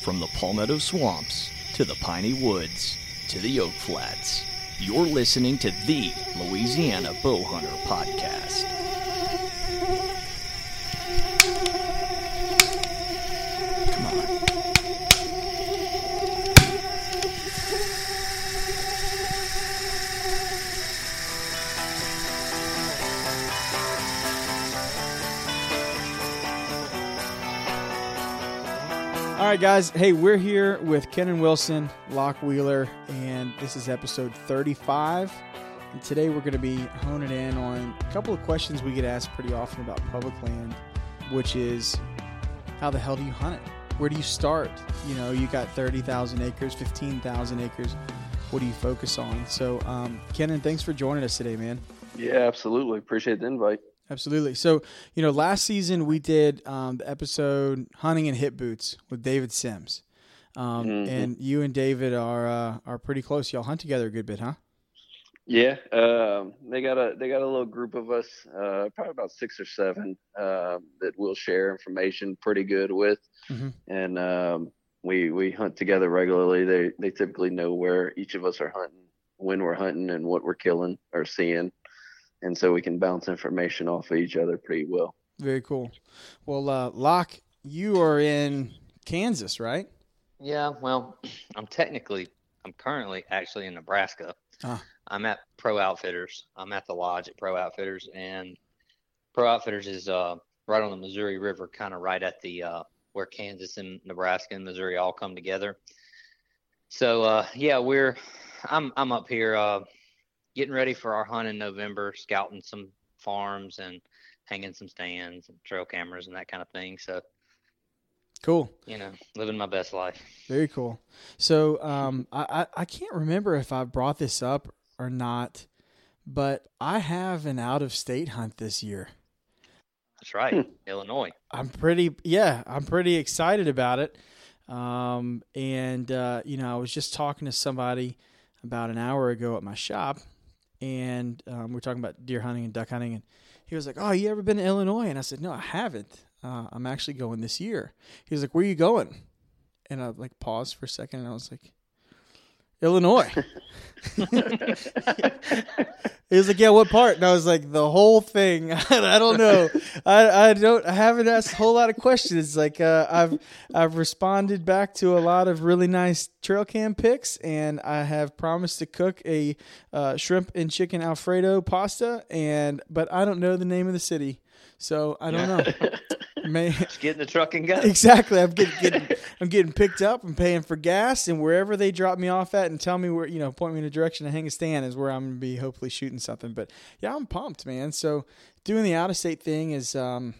From the Palmetto Swamps to the Piney Woods to the Oak Flats, you're listening to the Louisiana Bowhunter Podcast. Come on. All right, guys. Hey, we're here with Kennon Wilson, Locke Wheeler, and this is episode 35. And today we're going to be honing in on a couple of questions we get asked pretty often about public land, which is how the hell do you hunt it? Where do you start? You know, you got 30,000 acres, 15,000 acres. What do you focus on? So, um, Kennon, thanks for joining us today, man. Yeah, absolutely. Appreciate the invite. Absolutely. So, you know, last season we did um, the episode "Hunting in Hip Boots" with David Sims, um, Mhm. and you and David are uh, are pretty close. Y'all hunt together a good bit, huh? Yeah, um, they got a they got a little group of us, uh, probably about six or seven, uh, that we'll share information pretty good with, Mhm. and um, we we hunt together regularly. They they typically know where each of us are hunting, when we're hunting, and what we're killing or seeing, and so we can bounce information off of each other pretty well. Very cool. Well, uh, Locke, you are in Kansas, right? Yeah, well, I'm technically, I'm currently actually in Nebraska. Ah. I'm at Pro Outfitters. I'm at the lodge at Pro Outfitters, and Pro Outfitters is uh, right on the Missouri River, kind of right at the uh, where Kansas and Nebraska and Missouri all come together. So uh, yeah, we're I'm I'm up here uh, getting ready for our hunt in November, scouting some farms and hanging some stands and trail cameras and that kind of thing. So Cool. you know, living my best life. Very cool. So, um, I, I I can't remember if I brought this up or not, but I have an out of state hunt this year. That's right, Illinois. I'm pretty yeah, I'm pretty excited about it. Um, and uh, you know, I was just talking to somebody about an hour ago at my shop, and um, we are talking about deer hunting and duck hunting, and he was like, "Oh, you ever been to Illinois?" And I said, "No, I haven't. Uh, I'm actually going this year." He was like, "Where are you going?" And I like paused for a second, and I was like, "Illinois." He was like, "Yeah, what part?" And I was like, "The whole thing." I don't know. I, I don't. I haven't asked a whole lot of questions. Like uh, I've I've responded back to a lot of really nice trail cam pics, and I have promised to cook a uh, shrimp and chicken alfredo pasta. And but I don't know the name of the city, so I don't know. May, Just get in the truck and go. Exactly. I'm getting, getting I'm getting picked up. I'm paying for gas, and wherever they drop me off at and tell me where you know point me in a direction to hang a stand is where I'm gonna be hopefully shooting something. But yeah, I'm pumped, man. So doing the out of state thing is, um,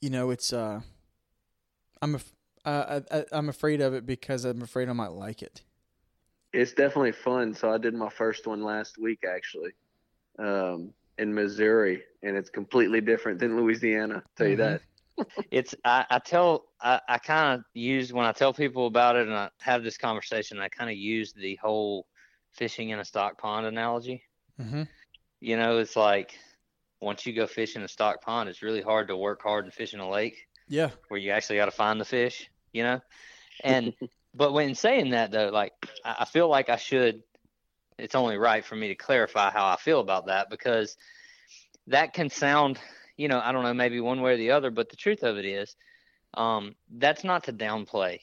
you know, it's uh, I'm af- uh, I, I, I'm afraid of it because I'm afraid I might like it. it's definitely fun. So I did my first one last week actually, um, in Missouri, and it's completely different than Louisiana. I'll tell you Mhm. that. it's I, I tell I, I kind of use when I tell people about it and I have this conversation. I kind of use the whole fishing in a stock pond analogy. Mm-hmm. You know, it's like once you go fish in a stock pond, it's really hard to work hard and fish in a lake Yeah. where you actually got to find the fish. You know, and but when saying that though, like I, I feel like I should. It's only right for me to clarify how I feel about that because that can sound you know, I don't know, maybe one way or the other, but the truth of it is, um, that's not to downplay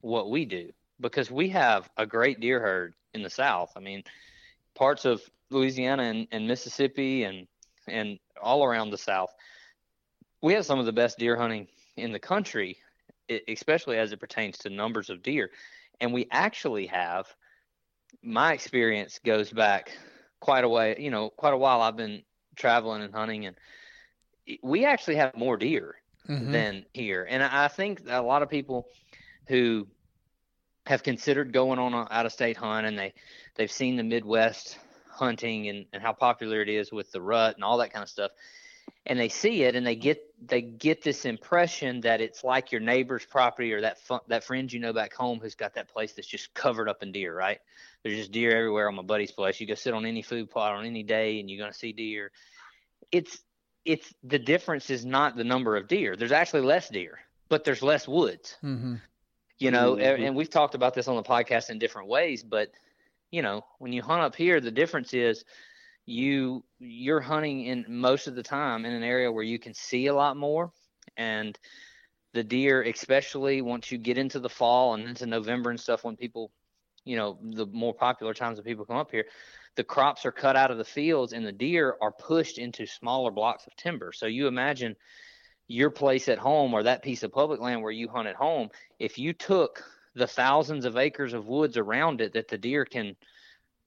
what we do because we have a great deer herd in the South. I mean, parts of Louisiana and, and Mississippi and and all around the South, we have some of the best deer hunting in the country, especially as it pertains to numbers of deer. And we actually have, my experience goes back quite a way, you know, quite a while. I've been traveling and hunting and we actually have more deer Mhm. than here. And I think that a lot of people who have considered going on an out of state hunt and they they've seen the Midwest hunting and, and how popular it is with the rut and all that kind of stuff. And they see it and they get they get this impression that it's like your neighbor's property or that that friend you know back home who's got that place that's just covered up in deer, right? There's just deer everywhere on my buddy's place. You go sit on any food plot on any day and you're gonna see deer. It's it's the difference is not the number of deer. There's actually less deer, but there's less woods. Mhm. You know, Mhm. and we've talked about this on the podcast in different ways, but you know, when you hunt up here, the difference is you you're hunting in most of the time in an area where you can see a lot more. And the deer especially once you get into the fall and into November and stuff when people you know the more popular times that people come up here the crops are cut out of the fields and the deer are pushed into smaller blocks of timber. So you imagine your place at home or that piece of public land where you hunt at home if you took the thousands of acres of woods around it that the deer can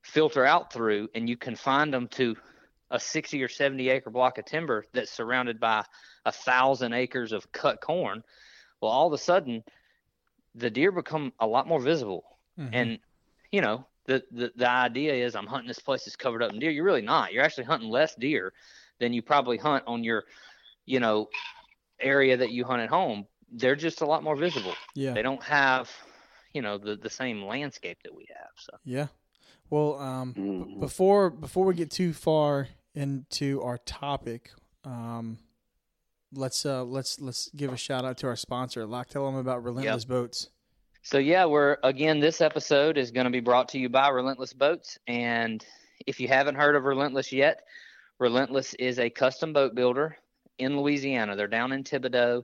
filter out through and you confine them to a 60 or 70 acre block of timber that's surrounded by a thousand acres of cut corn well all of a sudden the deer become a lot more visible Mhm. and you know the, the the idea is i'm hunting this place that's covered up in deer you're really not you're actually hunting less deer than you probably hunt on your you know area that you hunt at home they're just a lot more visible yeah. they don't have you know the the same landscape that we have so Yeah. Well, um, Mhm. before before we get too far into our topic, um, let's uh let's let's give a shout out to our sponsor. Locke, tell them about Relentless Boats. So yeah, we're again. This episode is going to be brought to you by Relentless Boats, and if you haven't heard of Relentless yet, Relentless is a custom boat builder in Louisiana. They're down in Thibodaux,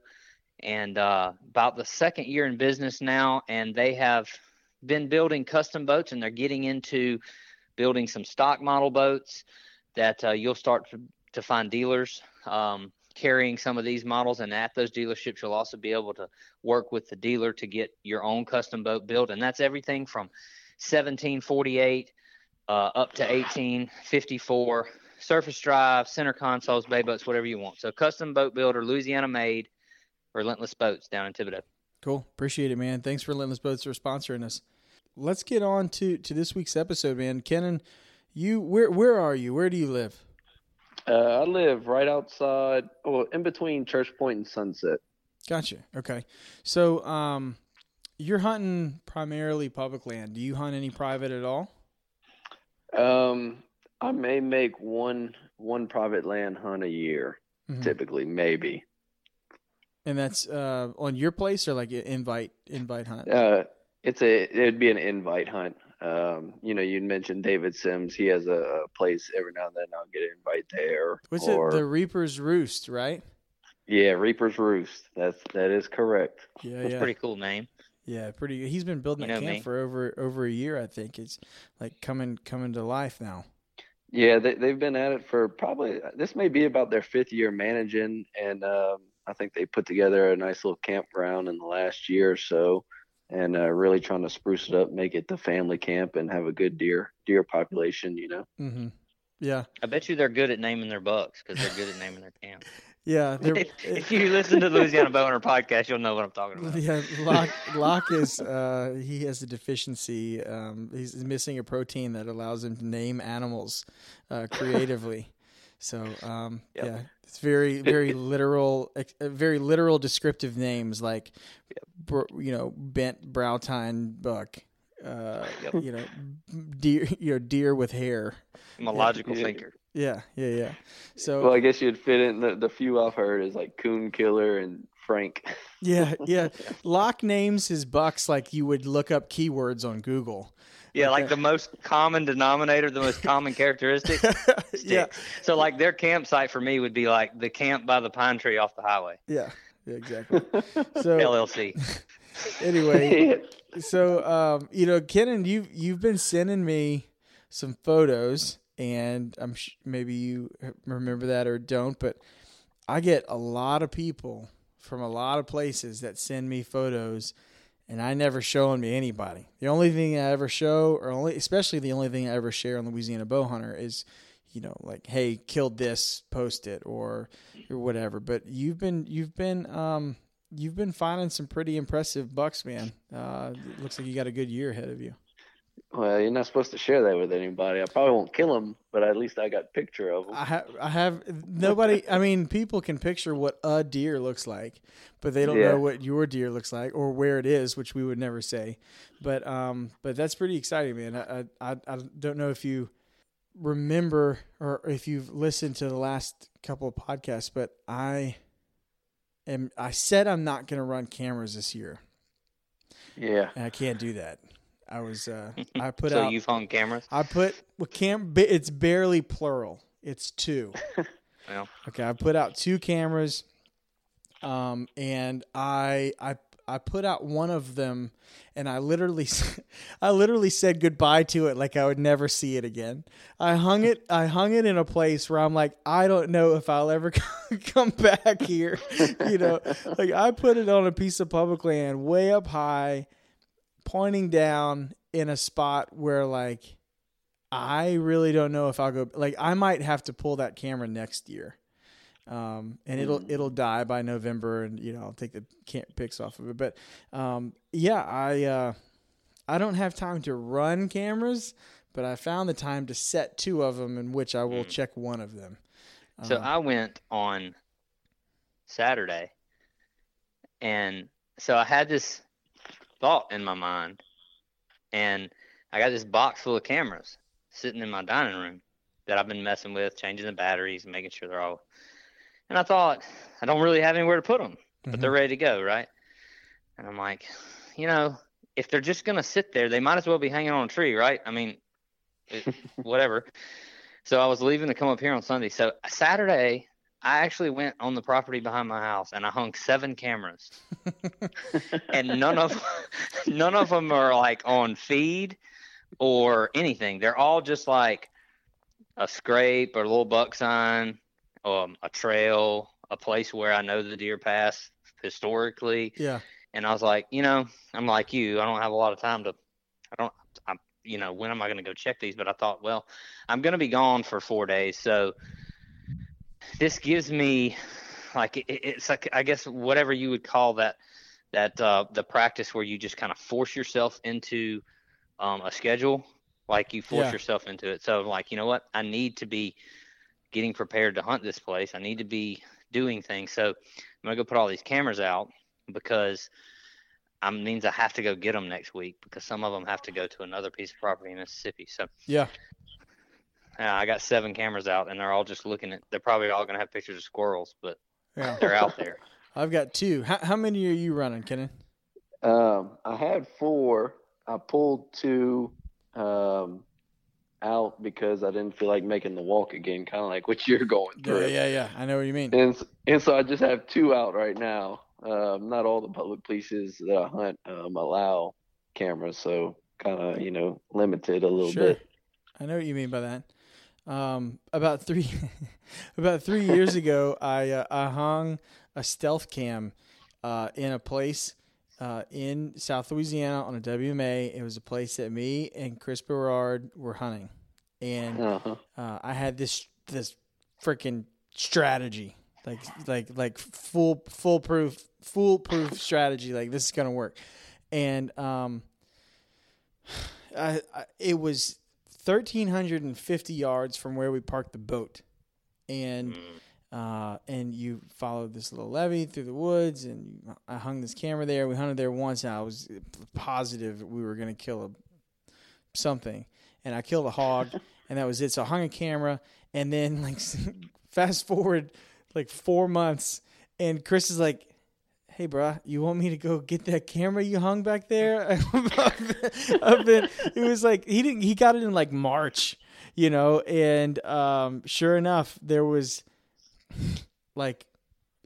and uh, about the second year in business now, and they have been building custom boats, and they're getting into building some stock model boats that uh, you'll start to, to find dealers um, carrying some of these models, and at those dealerships, you'll also be able to work with the dealer to get your own custom boat built, and that's everything from 1748 uh, up to 1854. Surface drive, center consoles, bay boats, whatever you want. So custom boat builder, Louisiana made, Relentless Boats down in Thibodaux. Cool, appreciate it, man. Thanks for Relentless Boats for sponsoring us. Let's get on to to this week's episode, man. Kennon, you where where are you? Where do you live? Uh, I live right outside, well, in between Church Point and Sunset. Gotcha. Okay, so um, you're hunting primarily public land. Do you hunt any private at all? Um, I may make one one private land hunt a year, Mhm. typically, maybe. And that's uh, on your place or like invite invite hunt? Uh, it's a it'd be an invite hunt. Um, you know, you mentioned David Sims. He has a, a place every now and then. I'll get an invite there. What's or, it? The Reaper's Roost, right? Yeah, Reaper's Roost. That's that is correct. Yeah, That's yeah, pretty cool name. yeah. Pretty. He's been building You that know camp me. for over over a year. I think it's like coming coming to life now. Yeah, they they've been at it for probably this may be about their fifth year managing, and um, I think they put together a nice little campground in the last year or so, and uh, really trying to spruce it up, make it the family camp, and have a good deer deer population. You know. Mm-hmm. Yeah, I bet you they're good at naming their bucks because they're good at naming their camp. Yeah, they're- if, if you listen to the Louisiana Bowhunter podcast, you'll know what I'm talking about. Yeah, Locke, Locke is uh, he has a deficiency. Um, he's missing a protein that allows him to name animals uh, creatively. So um, Yep. yeah, it's very very literal, uh, very literal descriptive names like, br- you know, bent brow tine buck. Uh, Yep. You know, deer. You know, deer with hair. I'm a logical Yeah. thinker. Yeah, yeah, yeah. So Well, I guess you'd fit in the, the few I've heard is like Coon Killer and Frank. yeah, yeah. Locke names his bucks like you would look up keywords on Google. Yeah, like the most common denominator, the most common characteristic. yeah. So like their campsite for me would be like the camp by the pine tree off the highway. yeah, yeah, exactly. So LLC. anyway, so um, you know, Kennon, you you've been sending me some photos, and I'm sh- maybe you remember that or don't, but I get a lot of people from a lot of places that send me photos, and I never show them to anybody. The only thing I ever show, or only, especially the only thing I ever share on Louisiana Bowhunter is, you know, like, hey, killed this, post it, or or whatever. But you've been you've been um you've been finding some pretty impressive bucks, man. Uh, looks like you got a good year ahead of you. Well, you're not supposed to share that with anybody. I probably won't kill him, but at least I got picture of him. I have, I have nobody. I mean, people can picture what a deer looks like, but they don't Yeah. know what your deer looks like or where it is, which we would never say. But um, but that's pretty exciting, man. I I, I don't know if you remember or if you've listened to the last couple of podcasts, but I am. I said I'm not going to run cameras this year, yeah. and I can't do that. I was uh, I put so out you've hung cameras. I put well, cam. It's barely plural. It's two. Well. Okay, I put out two cameras, um, and I I I put out one of them, and I literally I literally said goodbye to it like I would never see it again. I hung it I hung it in a place where I'm like I don't know if I'll ever come back here. you know, like I put it on a piece of public land way up high, pointing down in a spot where like I really don't know if I'll go. Like I might have to pull that camera next year, um, and it'll it'll die by November, and you know I'll take the pics off of it. But um, yeah, I uh, I don't have time to run cameras, but I found the time to set two of them, in which I will check one of them. So Um, I went on Saturday, and so I had this thought in my mind, and I got this box full of cameras sitting in my dining room that I've been messing with, changing the batteries, making sure they're all. And I thought I don't really have anywhere to put them, but they're mm-hmm. ready to go, right? And I'm like, you know, if they're just gonna sit there, they might as well be hanging on a tree, right? I mean, it, whatever. So I was leaving to come up here on Sunday. So Saturday, I actually went on the property behind my house and I hung seven cameras, and none of none of them are like on feed or anything. They're all just like a scrape or a little buck sign, um, a trail, a place where I know the deer pass historically. yeah, And I was like, you know, I'm like you. I don't have a lot of time to. I don't. I'm. You know, when am I going to go check these? But I thought, well, I'm going to be gone for four days, so this gives me, like, it, it's like I guess whatever you would call that, that uh, the practice where you just kind of force yourself into um, a schedule, like you force Yeah. yourself into it. So, like, you know what? I need to be getting prepared to hunt this place. I need to be doing things. So I'm gonna go put all these cameras out because I means I have to go get them next week because some of them have to go to another piece of property in Mississippi. So yeah, yeah, I got seven cameras out and they're all just looking at. They're probably all gonna have pictures of squirrels, but yeah. they're out there. I've got two. How, how many are you running, Kennon? Um, I had four. I pulled two um, out because I didn't feel like making the walk again, kind of like what you're going through. yeah, yeah. I know what you mean. And and so I just have two out right now. Um, not all the public places that I hunt um, allow cameras, so kind of you know limited a little Sure. bit. I know what you mean by that. Um, about three, about three years ago, I uh, I hung a stealth cam uh, in a place uh, in South Louisiana on a WMA. It was a place that me and Chris Berard were hunting, and Uh-huh. uh, I had this this freaking strategy like like like full foolproof foolproof strategy. Like this is gonna work, and um, I, I, it was thirteen hundred and fifty yards from where we parked the boat, and. Uh, and you followed this little levee through the woods, and I hung this camera there. We hunted there once, and I was positive we were going to kill a something, and I killed a hog, and that was it. So I hung a camera, and then like fast forward like four months, and Chris is like, "Hey, bruh, you want me to go get that camera you hung back there?" It was like he didn't. He got it in like March, you know, and um, sure enough, there was like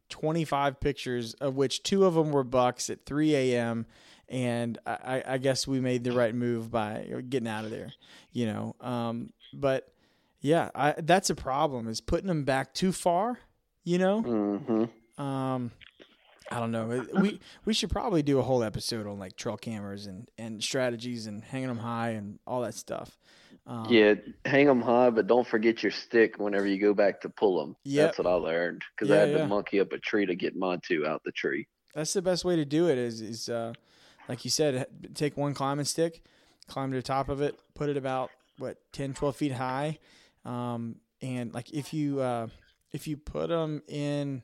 25 pictures, of which two of them were bucks at 3 a.m. And I, I guess we made the right move by getting out of there, you know. Um, but yeah, I, that's a problem is putting them back too far, you know. hmm Um, I don't know. We we should probably do a whole episode on like trail cameras and and strategies and hanging them high and all that stuff. Um, Yeah, hang them high, but don't forget your stick whenever you go back to pull them. Yep. That's what I learned because Yeah, I had yeah. to monkey up a tree to get mine two out the tree. that's the best way to do it. Is is uh, like you said, take one climbing stick, climb to the top of it, put it about what 10, 12 feet high, um, and like if you uh, if you put them in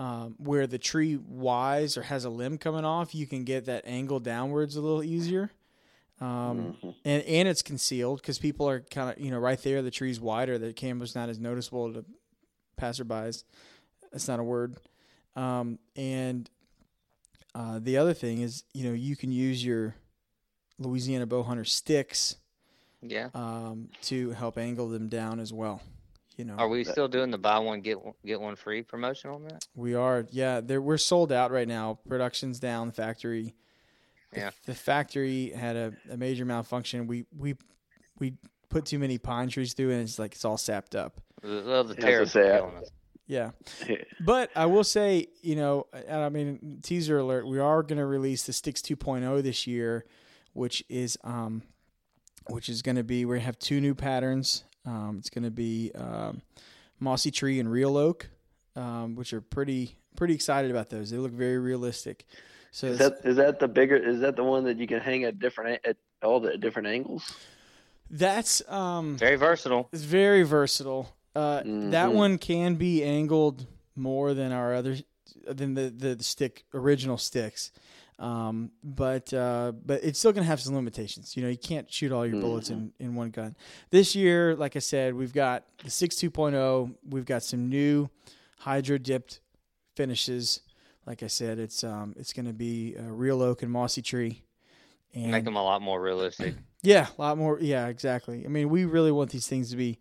um, where the tree wise or has a limb coming off, you can get that angle downwards a little easier. Um, Mhm. and and it's concealed because people are kind of you know right there. The tree's wider. The camera's not as noticeable to passerbys. That's not a word. Um, and uh, the other thing is, you know, you can use your Louisiana bow hunter sticks Yeah. um, to help angle them down as well. You know, Are we still doing the buy one get one, get one free promotion on that? we are. Yeah, there we're sold out right now. Production's down. Factory. the- Yeah. The factory had a, a major malfunction. We we we put too many pine trees through, and it's like it's all sapped up. Well, the Yeah, tariffs are killing us. Yeah. But I will say, you know, and I mean, teaser alert, we are going to release the STIX 2.0 this year, which is um, which is going to be we're going to have two new patterns. Um, it's going to be um, mossy tree and real oak, um, which are pretty pretty excited about those. They look very realistic. So Is that is that the bigger? Is that the one that you can hang at different at all the different angles? that's um, Very versatile. It's very versatile. Uh, That Mhm. one can be angled more than our other than the the stick original sticks, um, but uh, but it's still gonna have some limitations. You know, you can't shoot all your bullets in, in one gun. This year, like I said, we've got the STIX 2.0. We've got some new hydro dipped finishes. Like I said, it's um it's gonna be a real oak and mossy tree. And Make them a lot more realistic. yeah, a lot more. Yeah, exactly. I mean, we really want these things to be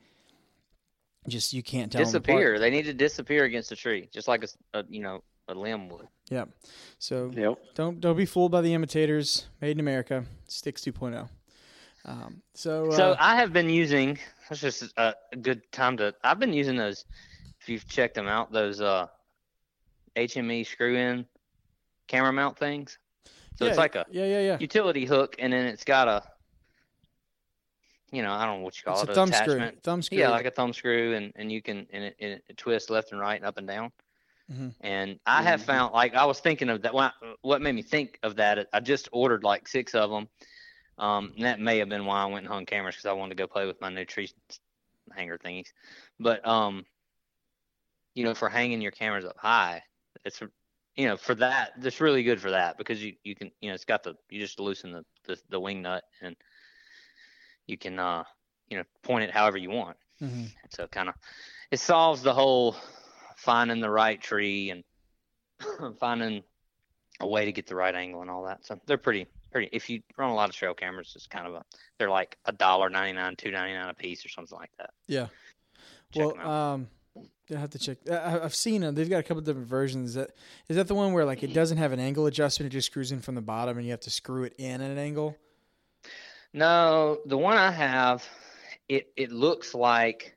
just you can't tell disappear. They need to disappear against a tree, just like a, a, you know a limb would. Yeah. So Yep. don't don't be fooled by the imitators. Made in America. STIX 2.0. Um, so So uh, I have been using. That's just a, a good time to. I've been using those. If you've checked them out, those uh, HME screw-in camera mount things. So yeah, it's like a yeah yeah yeah. utility hook, and then it's got a. You know, I don't know what you call It's it. a an thumb screw. Thumb screw. Yeah, like a thumb screw, and, and you can and it, and it twists left and right and up and down. Mhm. And I have Mhm. found like I was thinking of that. I, what made me think of that? I just ordered like six of them. Um, and that may have been why I went and hung cameras because I wanted to go play with my new tree hanger thingies. But um, you know, for hanging your cameras up high, it's you know for that it's really good for that because you you can you know it's got the you just loosen the the, the wing nut and you can uh you know point it however you want. Mhm. So kind of it solves the whole finding the right tree and finding a way to get the right angle and all that. So they're pretty pretty. If you run a lot of trail cameras, it's kind of a they're like a dollar ninety nine, two ninety nine a piece or something like that. Yeah. Check well, um, I have to check. I, I've seen them. They've got a couple different versions. Is that is that the one where like it doesn't have an angle adjustment? It just screws in from the bottom, and you have to screw it in at an angle. No, the one I have, it it looks like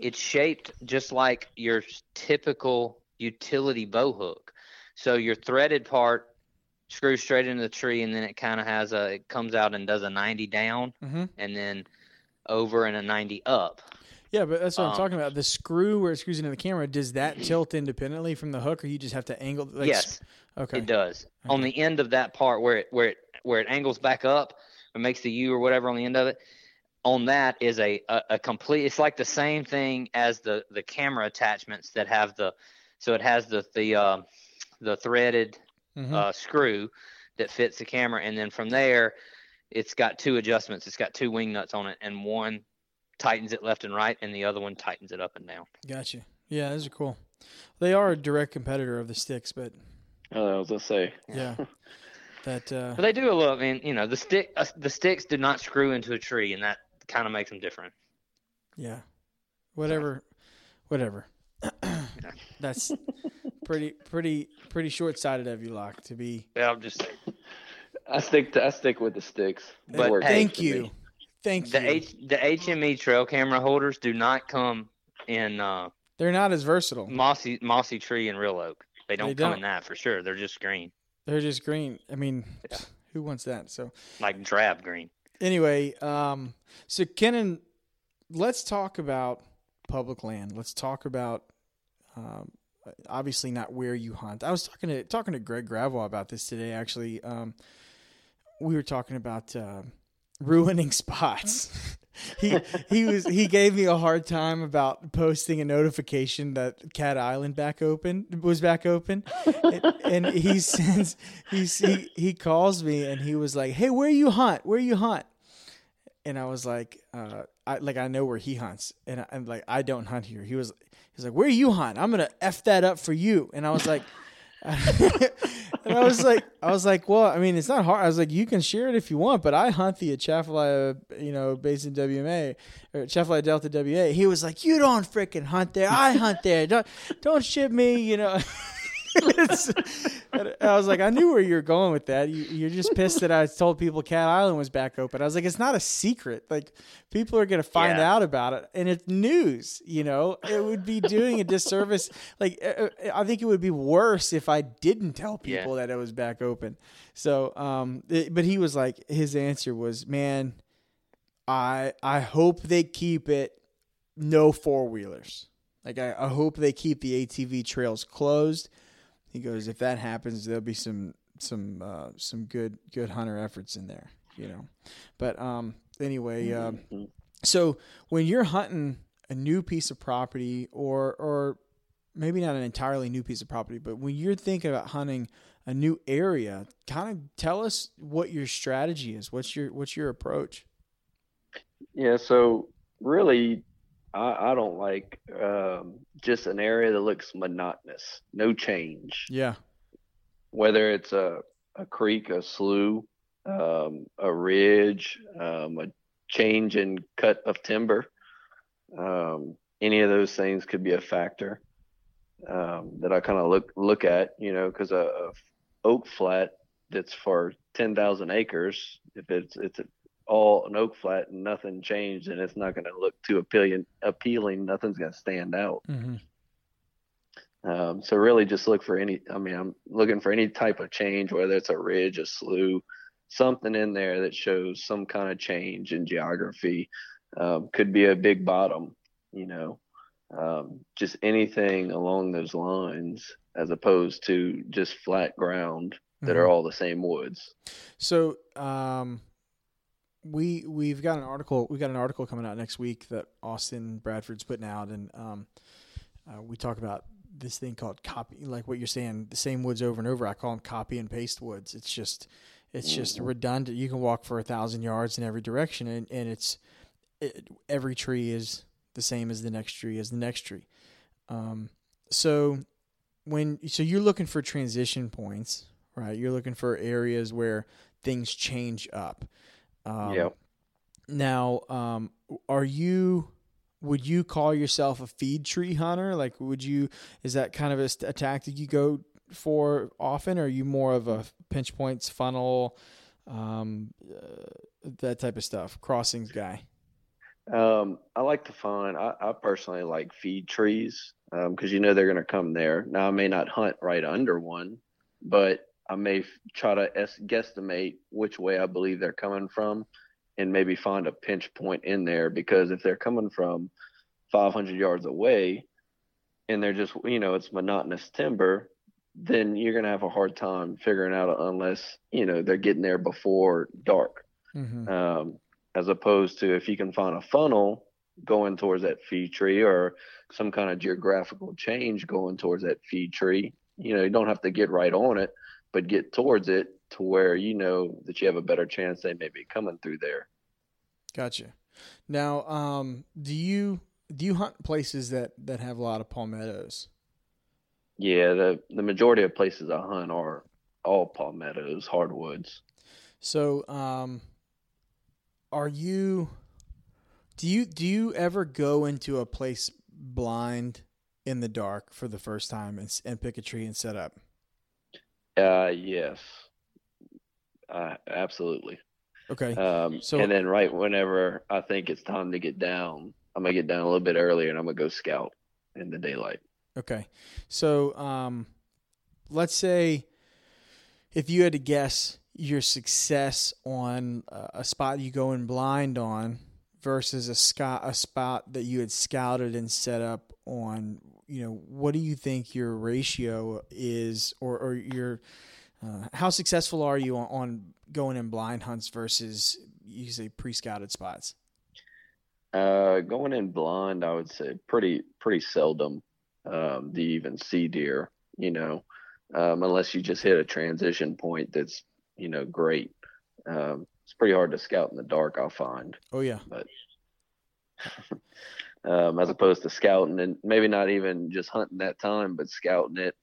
it's shaped just like your typical utility bow hook. So your threaded part screws straight into the tree, and then it kind of has a it comes out and does a ninety down, Mm-hmm. and then over and a ninety up. Yeah, but that's what I'm Um, talking about. The screw where it screws into the camera, does that tilt independently from the hook, or you just have to angle? Like, yes, Okay. it does. On the end of that part where it where it where it angles back up, it makes the U or whatever on the end of it. On that is a, a, a complete. It's like the same thing as the the camera attachments that have the. So it has the the uh, the threaded Mhm. uh, screw that fits the camera, and then from there, it's got two adjustments. It's got two wing nuts on it, and one tightens it left and right, and the other one tightens it up and down. Gotcha. Yeah, those are cool. They are a direct competitor of the sticks, but Oh, I was gonna say. yeah, that uh, But they do a little. I mean, you know, the stick uh, the sticks do not screw into a tree, and that kind of makes them different. yeah, whatever, whatever. That's pretty, pretty, pretty short-sighted of you, Locke, to be. Yeah, I'm just I stick to I stick with the sticks. But works Thank you, me. thank the you. H the HME trail camera holders do not come in uh, They're not as versatile. mossy mossy tree and real oak. They don't They come don't. in that for sure. They're just green, They're just green. I mean, who wants that? So like drab green. Anyway, um, so Kennon, let's talk about public land. Let's talk about um, obviously not where you hunt. I was talking to talking to Greg Gravois about this today. Actually, um, we were talking about uh, ruining spots. He he was he gave me a hard time about posting a notification that Cat Island back open was back open, and, and he sends he he he calls me and he was like, "Hey, where you hunt? Where you hunt?" And I was like, uh, I like I know where he hunts, and I, I'm like, I don't hunt here. He was he's like, where you hunt? I'm gonna f that up for you. And I was like, and I was like, I was like, well, I mean, it's not hard. I was like, you can share it if you want, but I hunt the Atchafalaya, you know, Basin WMA or Atchafalaya Delta WA. He was like, you don't freaking hunt there. I hunt there. Don't don't ship me. You know. I was like, I knew where you were going with that. You, you're just pissed that I told people Cat Island was back open. I was like, it's not a secret. Like, people are going to find Yeah. out about it, and it's news. You know, it would be doing a disservice. Like, uh, uh, I think it would be worse if I didn't tell people that it was back open. So, um, it- but he was like, his answer was, man, I I hope they keep it no four wheelers. Like I, I hope they keep the ATV trails closed. He goes, if that happens, there'll be some some uh, some good good hunter efforts in there, you know. But um, anyway, um, so when you're hunting a new piece of property, or or maybe not an entirely new piece of property, but when you're thinking about hunting a new area, kind of tell us what your strategy is. What's your what's your approach? Yeah, so really, I, I don't like um, just an area that looks monotonous, no change. Yeah. Whether it's a, a creek, a slough, um, a ridge, um, a change in cut of timber, um, any of those things could be a factor um, that I kind of look look at. You know, because a, a oak flat that's for ten thousand acres, if it's it's a all an oak flat and nothing changed, and it's not going to look too appealing. Appealing, nothing's going to stand out. Mm-hmm. Um, so really, just look for any. I mean, I'm looking for any type of change, whether it's a ridge, a slough, something in there that shows some kind of change in geography. Um, could be a big bottom, you know, um, just anything along those lines, as opposed to just flat ground that are all the same woods. So, um, we we've got an article. we've got an article coming out next week that Austin Bradford's putting out, and um, uh, we talk about this thing called copy, like what you're saying, the same woods over and over. I call them copy and paste woods. It's just, it's just redundant. You can walk for a thousand yards in every direction, and and it's it, every tree is the same as the next tree as the next tree. Um, so when so you're looking for transition points, right? You're looking for areas where things change up. Um, Yep. Now, um, are you? Would you call yourself a feed tree hunter? Like, would you? Is that kind of a, st- a tactic you go for often? Or are you more of a pinch points funnel, um, uh, that type of stuff, crossings guy? Um, I like to find. I, I personally like feed trees because you know they're going to come there. Now I may not hunt right under one, but I may f- try to es- guesstimate which way I believe they're coming from, and maybe find a pinch point in there. Because if they're coming from 500 yards away and they're just you know it's monotonous timber then you're going to have a hard time figuring out unless you know they're getting there before dark Mm-hmm. um, as opposed to if you can find a funnel going towards that feed tree or some kind of geographical change going towards that feed tree you know you don't have to get right on it but get towards it to where you know that you have a better chance they may be coming through there Gotcha. Now, um, do you do you hunt places that that have a lot of palmettos? yeah the the majority of places i hunt are all palmettos hardwoods So, um, are you do you do you ever go into a place blind in the dark for the first time and, and pick a tree and set up? Uh yes uh, absolutely Okay. Um, So- and then right whenever I think it's time to get down, I'm gonna get down a little bit earlier and I'm gonna go scout in the daylight. Okay. So, um, let's say if you had to guess your success on uh, a spot you go in blind on versus a scout a spot that you had scouted and set up on, you know, what do you think your ratio is, or or your uh, how successful are you on, on going in blind hunts versus you say pre-scouted spots? Uh, going in blind, I would say pretty pretty seldom um, do you even see deer. You know, um, unless you just hit a transition point that's you know great. Um, it's pretty hard to scout in the dark. I'll find. Oh yeah. um, as opposed to scouting and maybe not even just hunting that time, but scouting it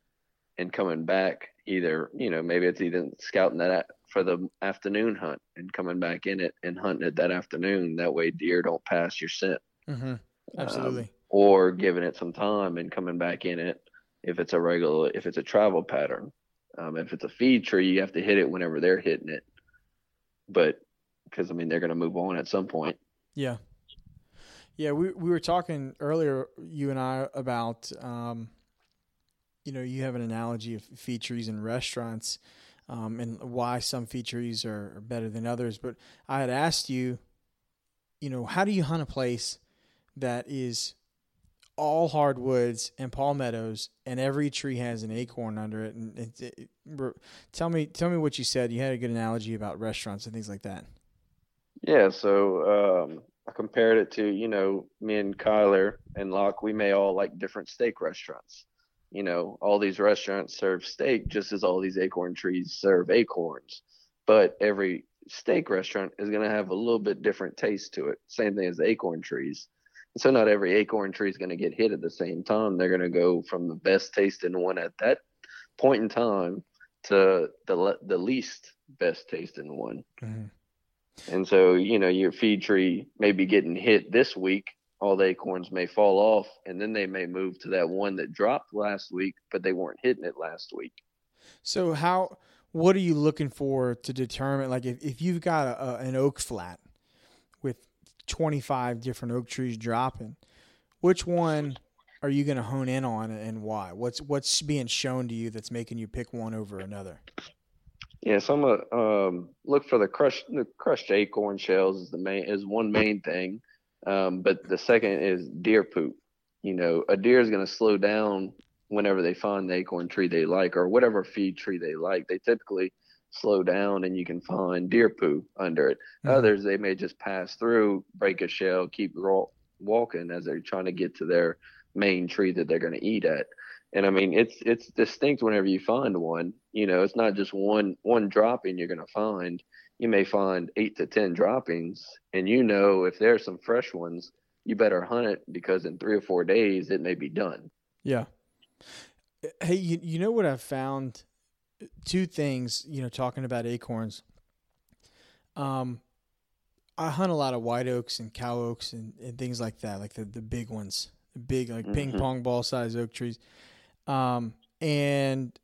and coming back. Either you know maybe it's even scouting that for the afternoon hunt and coming back in it and hunting it that afternoon. That way deer don't pass your scent. Mm-hmm. Um, Absolutely. or giving it some time and coming back in it if it's a regular if it's a travel pattern. Um, if it's a feed tree, you have to hit it whenever they're hitting it. But because I mean they're going to move on at some point. Yeah. Yeah, we we were talking earlier, you and I, about um, you know, you have an analogy of feed trees in restaurants, um, and why some feed trees are, are better than others. But I had asked you, you know, how do you hunt a place that is all hardwoods and palmettos, and every tree has an acorn under it? And it, it, it- tell me, tell me what you said. You had a good analogy about restaurants and things like that. Yeah, so um, I compared it to, you know, me and Kyler and Locke, we may all like different steak restaurants. You know, all these restaurants serve steak just as all these acorn trees serve acorns. But every steak restaurant is going to have a little bit different taste to it. Same thing as acorn trees. So not every acorn tree is going to get hit at the same time. They're going to go from the best tasting one at that point in time to the the least best tasting one. Mm-hmm. And so, you know, your feed tree may be getting hit this week. All the acorns may fall off, and then they may move to that one that dropped last week, but they weren't hitting it last week. So how what are you looking for to determine like if, if you've got a, a, an oak flat with 25 different oak trees dropping, which one are you going to hone in on and why? What's what's being shown to you that's making you pick one over another? Yeah, so I'm gonna um, look for the crushed the crushed acorn shells is the main is one main thing, um, but the second is deer poop. You know, a deer is gonna slow down whenever they find the acorn tree they like or whatever feed tree they like. They typically slow down and you can find deer poo under it. Mhm. Others they may just pass through, break a shell, keep ro- walking as they're trying to get to their main tree that they're going to eat at. And I mean, it's it's distinct whenever you find one. You know, it's not just one one dropping you're going to find. You may find eight to ten droppings, and you know if there's some fresh ones, you better hunt it because in three or four days it may be done. Yeah. Hey, you, you know what I've found? Two things, you know, talking about acorns. Um, I hunt a lot of white oaks and cow oaks and, and things like that, like the, the big ones, the big, like ping Mhm. pong ball size oak trees. Um, and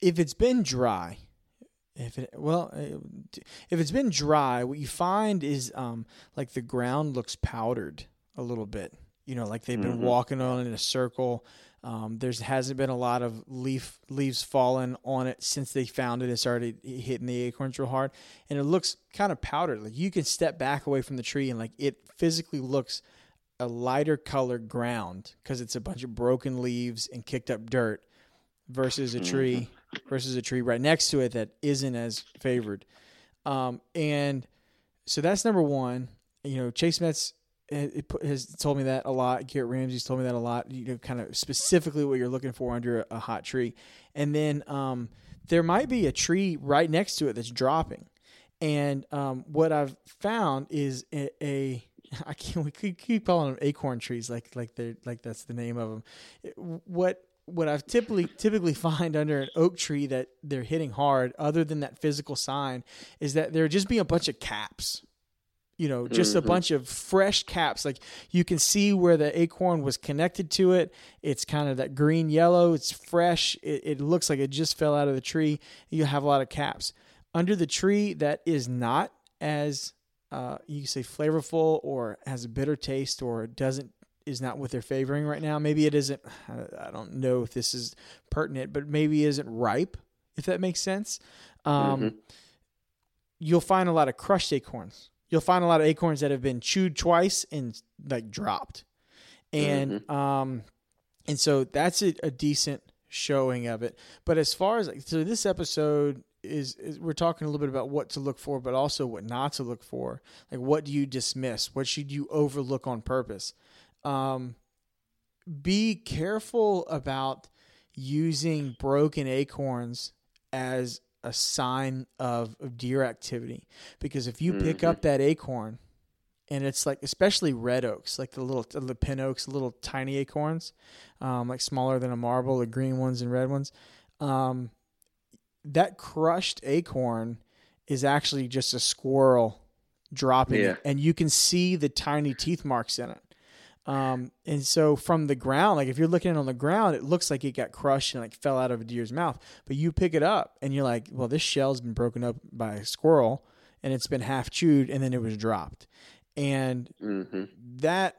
if it's been dry, if it, well, uh, if it's been dry, what you find is, um, like the ground looks powdered a little bit, you know, like they've been Mhm. walking on in a circle. Um, there's hasn't been a lot of leaf leaves fallen on it since they found it It's already hitting the acorns real hard, and it looks kind of powdered. Like you can step back away from the tree and like it physically looks a lighter colored ground because it's a bunch of broken leaves and kicked up dirt versus a tree versus a tree right next to it that isn't as favored. Um, and so that's number one. You know, Chase Metz eh, has told me that a lot. Garrett Ramsey's told me that a lot. You know, kind of specifically what you're looking for under a, a hot tree, and then um, there might be a tree right next to it that's dropping. And um, what I've found is a, a I can't we keep, keep calling them acorn trees like like they're like that's the name of them. Eh, what what I've typically typically find under an oak tree that they're hitting hard, other than that physical sign, is that there just be a bunch of caps. You know, just a mm-hmm. bunch of fresh caps. Like you can see where the acorn was connected to it. It's kind of that green yellow. It's fresh. It, it looks like it just fell out of the tree. You have a lot of caps under the tree that is not as uh, you say flavorful or has a bitter taste or doesn't is not what they're favoring right now. Maybe it isn't. I don't know if this is pertinent, but maybe isn't ripe. If that makes sense, um, you'll find a lot of crushed acorns. You'll find a lot of acorns that have been chewed twice and like dropped, and um, and so that's a, a decent showing of it. But as far as like, so this episode is, is we're talking a little bit about what to look for, but also what not to look for. Like what do you dismiss? What should you overlook on purpose? Um, be careful about using broken acorns as a sign of, of deer activity because if you pick up that acorn and it's like especially red oaks like the little the pin oaks little tiny acorns um, like smaller than a marble the green ones and red ones um, that crushed acorn is actually just a squirrel dropping Yeah. it and you can see the tiny teeth marks in it um, and so from the ground, like if you're looking on the ground, it looks like it got crushed and like fell out of a deer's mouth. But you pick it up and you're like, well, this shell's been broken up by a squirrel and it's been half chewed and then it was dropped. And hmm that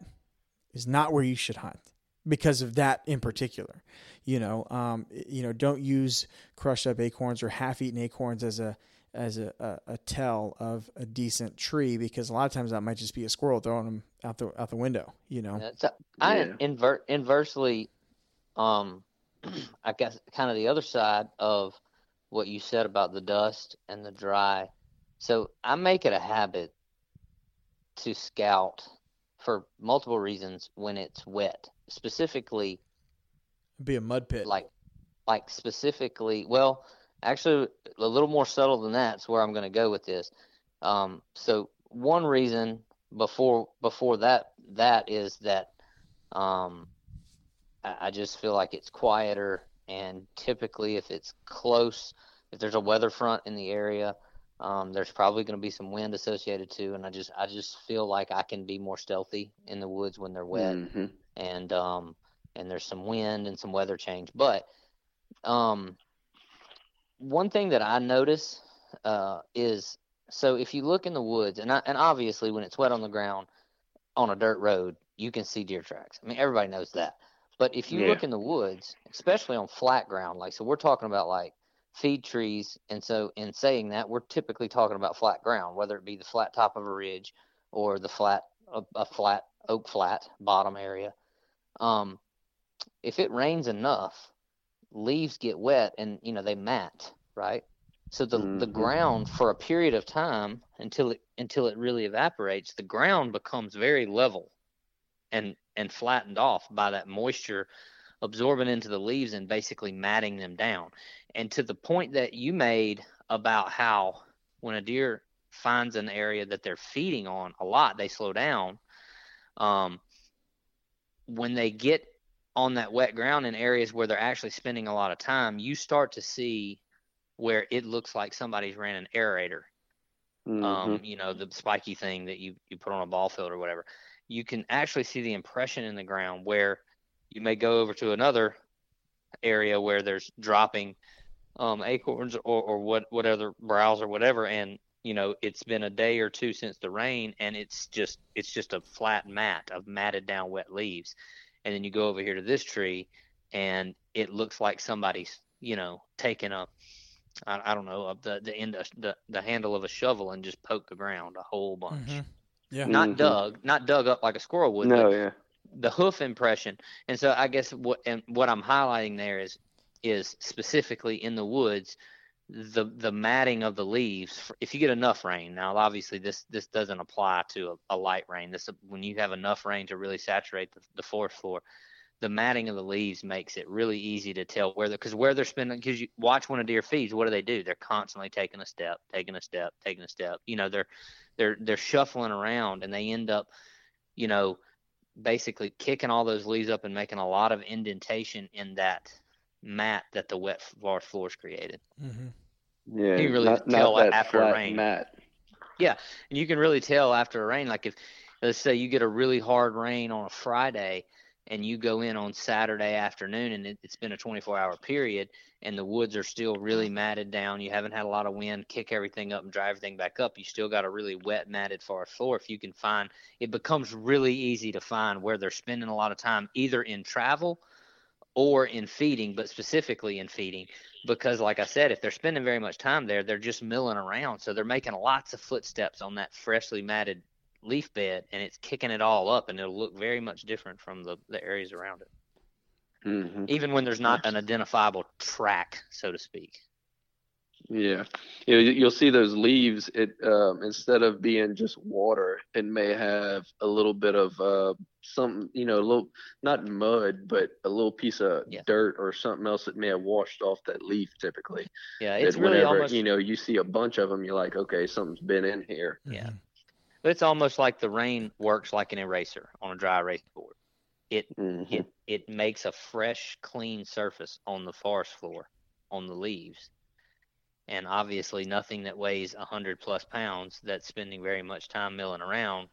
is not where you should hunt because of that in particular. You know, um, you know, don't use crushed up acorns or half-eaten acorns as a as a, a, a tell of a decent tree because a lot of times that might just be a squirrel throwing them out the out the window. You know. Uh, So I Yeah. inver- inversely, um, I guess kind of the other side of what you said about the dust and the dry. So I make it a habit to scout for multiple reasons when it's wet, specifically be a mud pit. like like specifically well actually a little more subtle than that's where i'm going to go with this um, so one reason before before that that is that um, I, I just feel like it's quieter and typically if it's close if there's a weather front in the area um, there's probably going to be some wind associated too and i just i just feel like i can be more stealthy in the woods when they're wet. Hmm and um and there's some wind and some weather change. But um one thing that i notice uh is so if you look in the woods and I, and obviously when it's wet on the ground on a dirt road you can see deer tracks. I mean everybody knows that. But if you Yeah. look in the woods especially on flat ground like so we're talking about like feed trees and so in saying that we're typically talking about flat ground whether it be the flat top of a ridge or the flat a, a flat oak flat bottom area um, if it rains enough, leaves get wet and you know they mat, right? So the the Mhm. ground for a period of time until it until it really evaporates, the ground becomes very level and and flattened off by that moisture absorbing into the leaves and basically matting them down. And to the point that you made about how when a deer finds an area that they're feeding on a lot, they slow down. Um, when they get on that wet ground in areas where they're actually spending a lot of time, you start to see where it looks like somebody's ran an aerator. Mm-hmm. Um, you know, the spiky thing that you, you put on a ball field or whatever. You can actually see the impression in the ground where you may go over to another area where there's dropping um, acorns or, or what whatever browse or whatever and you know it's been a day or two since the rain and it's just it's just a flat mat of matted down wet leaves and then you go over here to this tree and it looks like somebody's you know taking a I, I don't know of the the end of the, the handle of a shovel and just poke the ground a whole bunch Mhm. Yeah. not Mhm. dug, not dug up like a squirrel would. No, but yeah. The hoof impression. And so I guess what and what I'm highlighting there is is specifically in the woods the the matting of the leaves if you get enough rain now obviously this this doesn't apply to a, a light rain. This when you have enough rain to really saturate the, the forest floor the matting of the leaves makes it really easy to tell where they're because where they're spending because you watch when a deer feeds what do they do? They're constantly taking a step taking a step taking a step. You know they're they're they're shuffling around and they end up you know basically kicking all those leaves up and making a lot of indentation in that mat that the wet forest floors created. Mm-hmm. Yeah. You really not, tell not after a rain. mat. And you can really tell after a rain, like if let's say you get a really hard rain on a Friday and you go in on Saturday afternoon and it, it's been a 24 hour period and the woods are still really matted down, you haven't had a lot of wind, kick everything up and dry everything back up, you still got a really wet matted forest floor. If you can find, it becomes really easy to find where they're spending a lot of time either in travel or in feeding, but specifically in feeding because like I said, if they're spending very much time there, they're just milling around. So they're making lots of footsteps on that freshly matted leaf bed and it's kicking it all up and it'll look very much different from the, the areas around it. hmm Even when there's not an identifiable track, so to speak. Yeah, you know, you- you'll see those leaves. It um, instead of being just water, it may have a little bit of uh, some, you know, a little not mud, but a little piece of Yeah. dirt or something else that may have washed off that leaf. Typically, Yeah, it's that really whenever almost you know you see a bunch of them, you're like, okay, something's been in here. Yeah. It's almost like the rain works like an eraser on a dry erase board. It hmm it it makes a fresh, clean surface on the forest floor, on the leaves. And obviously, nothing that weighs a hundred plus pounds that's spending very much time milling around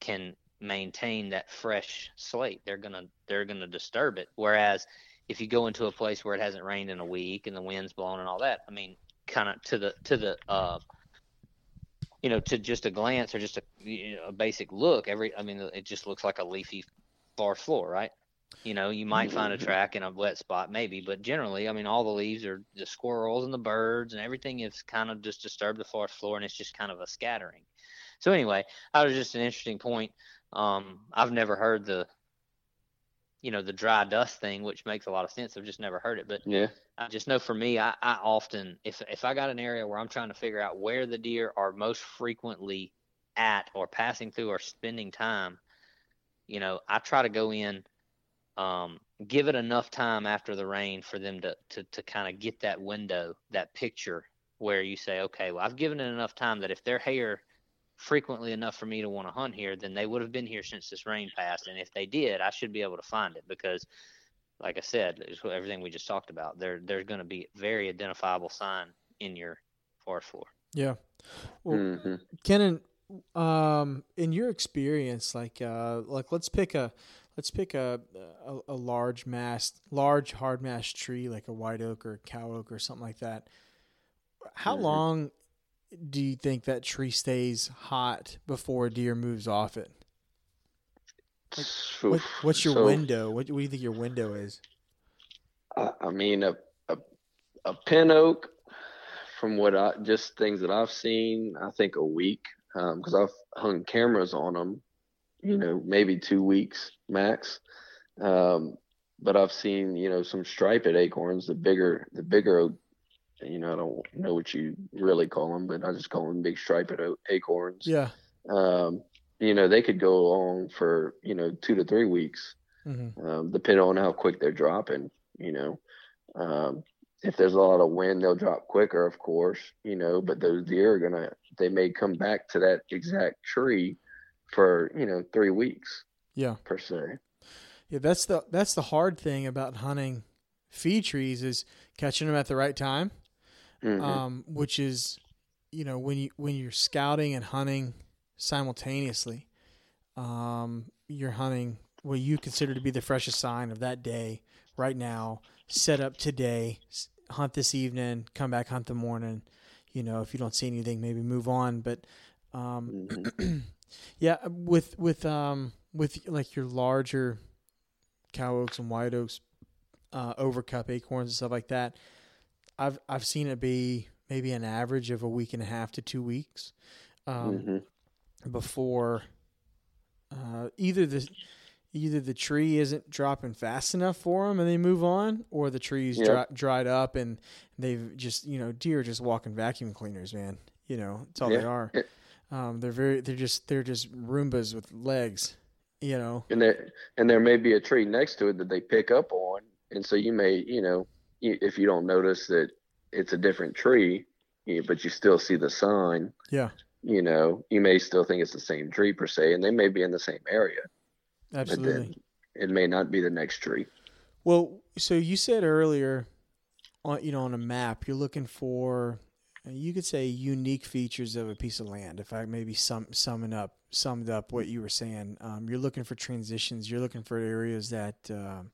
can maintain that fresh slate. They're gonna they're gonna disturb it. Whereas if you go into a place where it hasn't rained in a week and the wind's blowing and all that, I mean, kind of to the to the uh, you know, to just a glance or just a you know, a basic look, every I mean, it just looks like a leafy forest floor, right? You know, you might find a track in a wet spot, maybe, but generally, I mean, all the leaves are the squirrels and the birds and everything is kind of just disturbed the forest floor, and it's just kind of a scattering. So anyway, that was just an interesting point. Um, I've never heard the, you know, the dry dust thing, which makes a lot of sense. I've just never heard it, but Yeah. I just know for me, I, I often, if if I got an area where I'm trying to figure out where the deer are most frequently at or passing through or spending time, you know, I try to go in, um, give it enough time after the rain for them to to to kind of get that window, that picture where you say, okay, well, I've given it enough time that if they're here frequently enough for me to want to hunt here, then they would have been here since this rain passed, and if they did, I should be able to find it because like I said, everything we just talked about. There, there's going to be very identifiable sign in your forest floor. Yeah. Well, hmm Kennon, um, in your experience, like, uh, like let's pick a, let's pick a, a, a large mass large hard mass tree, like a white oak or a cow oak or something like that. How Mhm. long do you think that tree stays hot before a deer moves off it? What, what's your So, window? What, what do you think your window is? I, I mean, a, a a pin oak, from what I just things that I've seen, I think a week, because I've hung cameras on them, you know, maybe two weeks max. Um, but I've seen, you know, some striped acorns, the bigger, the bigger oak. You know, I don't know what you really call them, but I just call them big striped acorns. Yeah. Um, you know, they could go on for you know two to three weeks hmm um, depending on how quick they're dropping. You know, um, if there's a lot of wind, they'll drop quicker, of course. You know, but those deer are gonna they may come back to that exact tree for you know three weeks Yeah. per se. Yeah, that's the that's the hard thing about hunting feed trees is catching them at the right time. Mhm. Um, which is, you know, when you when you're scouting and hunting simultaneously, um, you're hunting what you consider to be the freshest sign of that day, right now. Set up today, hunt this evening, come back hunt the morning. You know, if you don't see anything, maybe move on. But um, Mhm. yeah, with with um with like your larger cow oaks and white oaks, uh, overcup acorns and stuff like that. I've I've seen it be maybe an average of a week and a half to two weeks. Um, Mhm. before uh, either the either the tree isn't dropping fast enough for them and they move on, or the tree's Yep. dri- dried up and they've just you know deer just walking vacuum cleaners, man. You know that's all they are. Um, they're very they're just they're just Roombas with legs. You know. and there and there may be a tree next to it that they pick up on, and so you may, you know, if you don't notice that it's a different tree, but you still see the sign, Yeah. you know, you may still think it's the same tree per se, and they may be in the same area, Absolutely. it may not be the next tree. Well, so you said earlier, on you know, on a map, you're looking for, uh, you could say, unique features of a piece of land. If I maybe sum summing up, summed up what you were saying, um, you're looking for transitions. You're looking for areas that um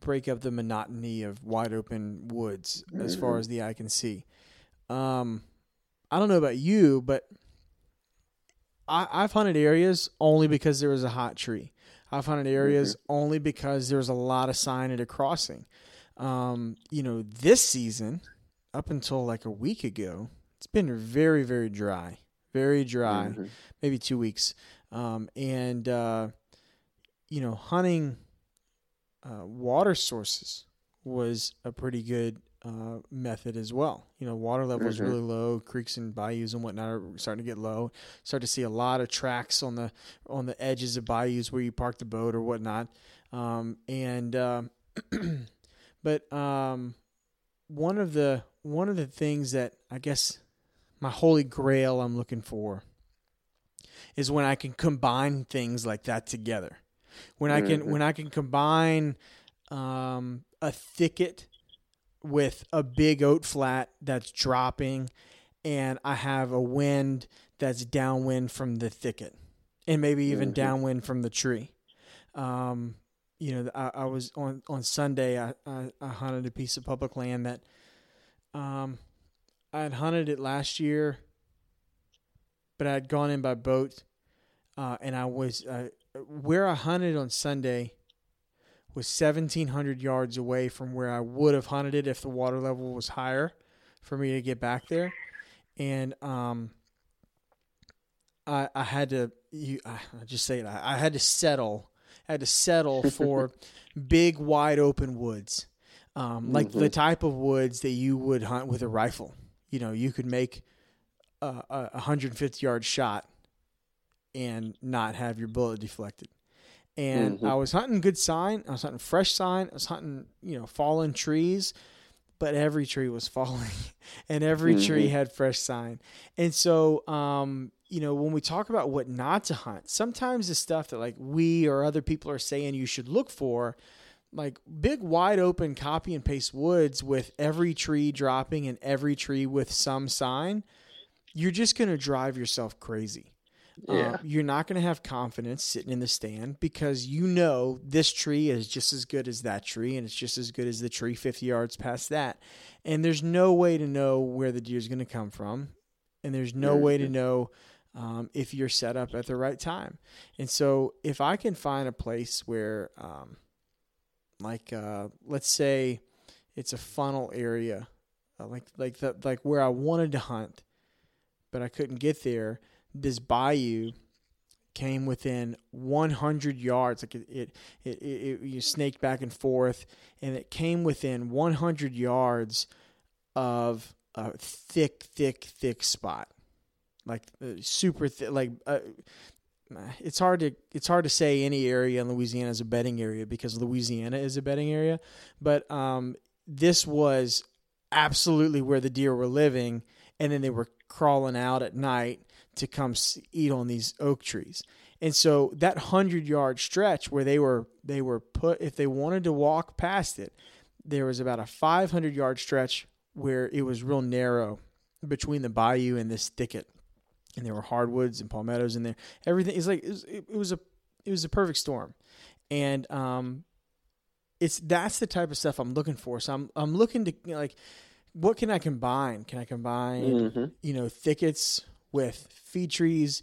break up the monotony of wide open woods as far as the eye can see. Um, I don't know about you, but I, I've hunted areas only because there was a hot tree. I've hunted areas only because there was a lot of sign at a crossing. Um, you know, this season, up until like a week ago, it's been very, very dry, very dry, Mhm. maybe two weeks. Um, and, uh, you know, hunting uh, water sources was a pretty good uh, method as well. You know, water level is Mhm. really low. Creeks and bayous and whatnot are starting to get low. Start to see a lot of tracks on the on the edges of bayous where you park the boat or whatnot. Um, and um, but um, one of the one of the things that I guess my holy grail I'm looking for is when I can combine things like that together. When I can when I can combine um, a thicket with a big oak flat that's dropping, and I have a wind that's downwind from the thicket, and maybe even Mhm. downwind from the tree. Um, you know, I, I was on on Sunday. I, I I hunted a piece of public land that, um, I had hunted it last year, but I had gone in by boat, uh, and I was uh, where I hunted on Sunday was 1700 yards away from where I would have hunted it if the water level was higher for me to get back there. And um I I had to you I I'll just say it I, I had to settle I had to settle for big wide open woods. Um like the type of woods that you would hunt with a rifle. You know, you could make a, a 150 yard shot and not have your bullet deflected and Mhm. I was hunting good sign. I was hunting fresh sign. I was hunting, you know, fallen trees, but every tree was falling, and every tree Mhm. had fresh sign. And so, um, you know, when we talk about what not to hunt, sometimes the stuff that like we or other people are saying you should look for, like big wide open copy and paste woods with every tree dropping and every tree with some sign, you're just gonna drive yourself crazy. Yeah. Uh, you're not going to have confidence sitting in the stand because you know this tree is just as good as that tree and it's just as good as the tree 50 yards past that. And there's no way to know where the deer is going to come from. And there's no way to know um, if you're set up at the right time. And so if I can find a place where, um, like, uh, let's say it's a funnel area, uh, like, like, the, like where I wanted to hunt, but I couldn't get there this bayou came within 100 yards like it it, it, it, you snaked back and forth and it came within 100 yards of a thick thick thick spot. Like uh, super thick like uh, it's hard to it's hard to say any area in Louisiana is a bedding area because Louisiana is a bedding area but um this was absolutely where the deer were living and then they were crawling out at night to come eat on these oak trees. And so that 100 yard stretch where they were they were put if they wanted to walk past it, there was about a 500 yard stretch where it was real narrow between the bayou and this thicket. And there were hardwoods and palmettos in there. Everything is like it was, it, was a it was a perfect storm. And um it's that's the type of stuff I'm looking for. So I'm I'm looking to you know, like what can I combine? Can I combine Mhm. you know thickets with feed trees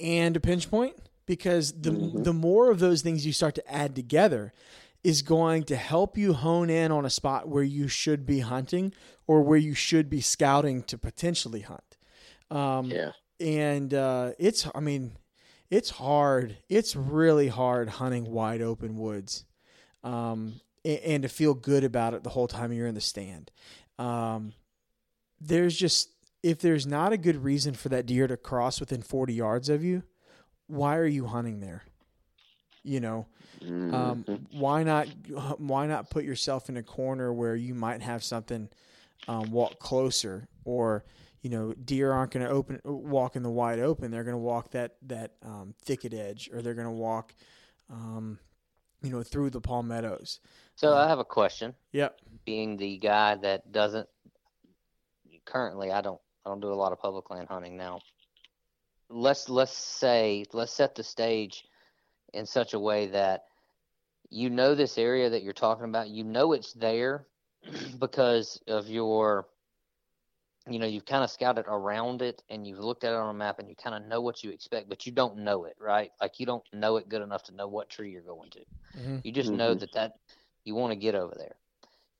and a pinch point? Because the the more of those things you start to add together is going to help you hone in on a spot where you should be hunting or where you should be scouting to potentially hunt. Um, Yeah. and uh, it's I mean, it's hard. It's really hard hunting wide open woods, um, and, and to feel good about it the whole time you're in the stand. Um, there's just if there's not a good reason for that deer to cross within 40 yards of you, why are you hunting there? You know, um, Mhm. why not? Why not put yourself in a corner where you might have something um, walk closer, or you know, deer aren't going to open walk in the wide open. They're going to walk that that um, thicket edge, or they're going to walk, um, you know, through the palmettos. So I have a question. Yep. Being the guy that doesn't currently, I don't, I don't do a lot of public land hunting now. Let's let's say let's set the stage in such a way that you know this area that you're talking about. You know it's there because of your, you know, you've kind of scouted around it and you've looked at it on a map and you kind of know what you expect, but you don't know it, right? Like you don't know it good enough to know what tree you're going to. Mhm. You just know Mhm. that that you want to get over there,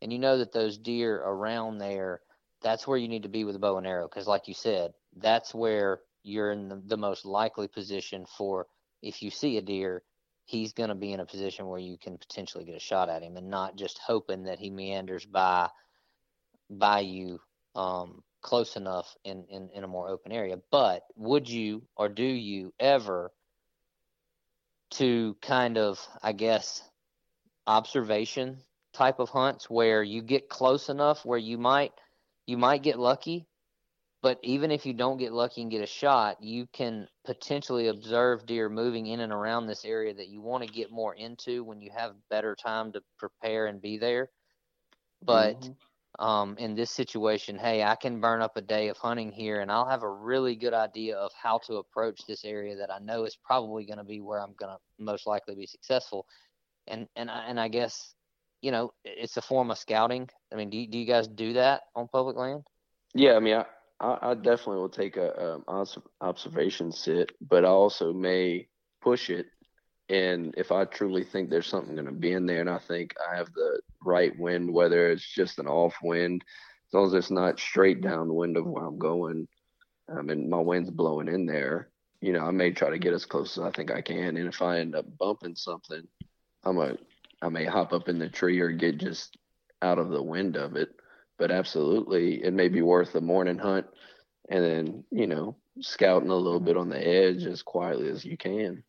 and you know that those deer around there, that's where you need to be with a bow and arrow. Because, like you said, that's where you're in the, the most likely position for if you see a deer, he's going to be in a position where you can potentially get a shot at him, and not just hoping that he meanders by by you um, close enough in, in in a more open area. But would you or do you ever to kind of, I guess, observation type of hunts where you get close enough where you might you might get lucky, but even if you don't get lucky and get a shot, you can potentially observe deer moving in and around this area that you want to get more into when you have better time to prepare and be there. But Mhm. um, in this situation, hey, I can burn up a day of hunting here, and I'll have a really good idea of how to approach this area that I know is probably going to be where I'm going to most likely be successful. And and I, and I guess, you know, it's a form of scouting. I mean, do you, do you guys do that on public land? Yeah, I mean, I, I, definitely will take a um, observation sit, but I also may push it. And if I truly think there's something going to be in there, and I think I have the right wind, whether it's just an off wind, as long as it's not straight downwind of where I'm going, um, and my wind's blowing in there, you know, I may try to get as close as I think I can. And if I end up bumping something, I'm a, I may hop up in the tree or get just out of the wind of it but absolutely it may be worth a morning hunt and then you know scouting a little bit on the edge as quietly as you can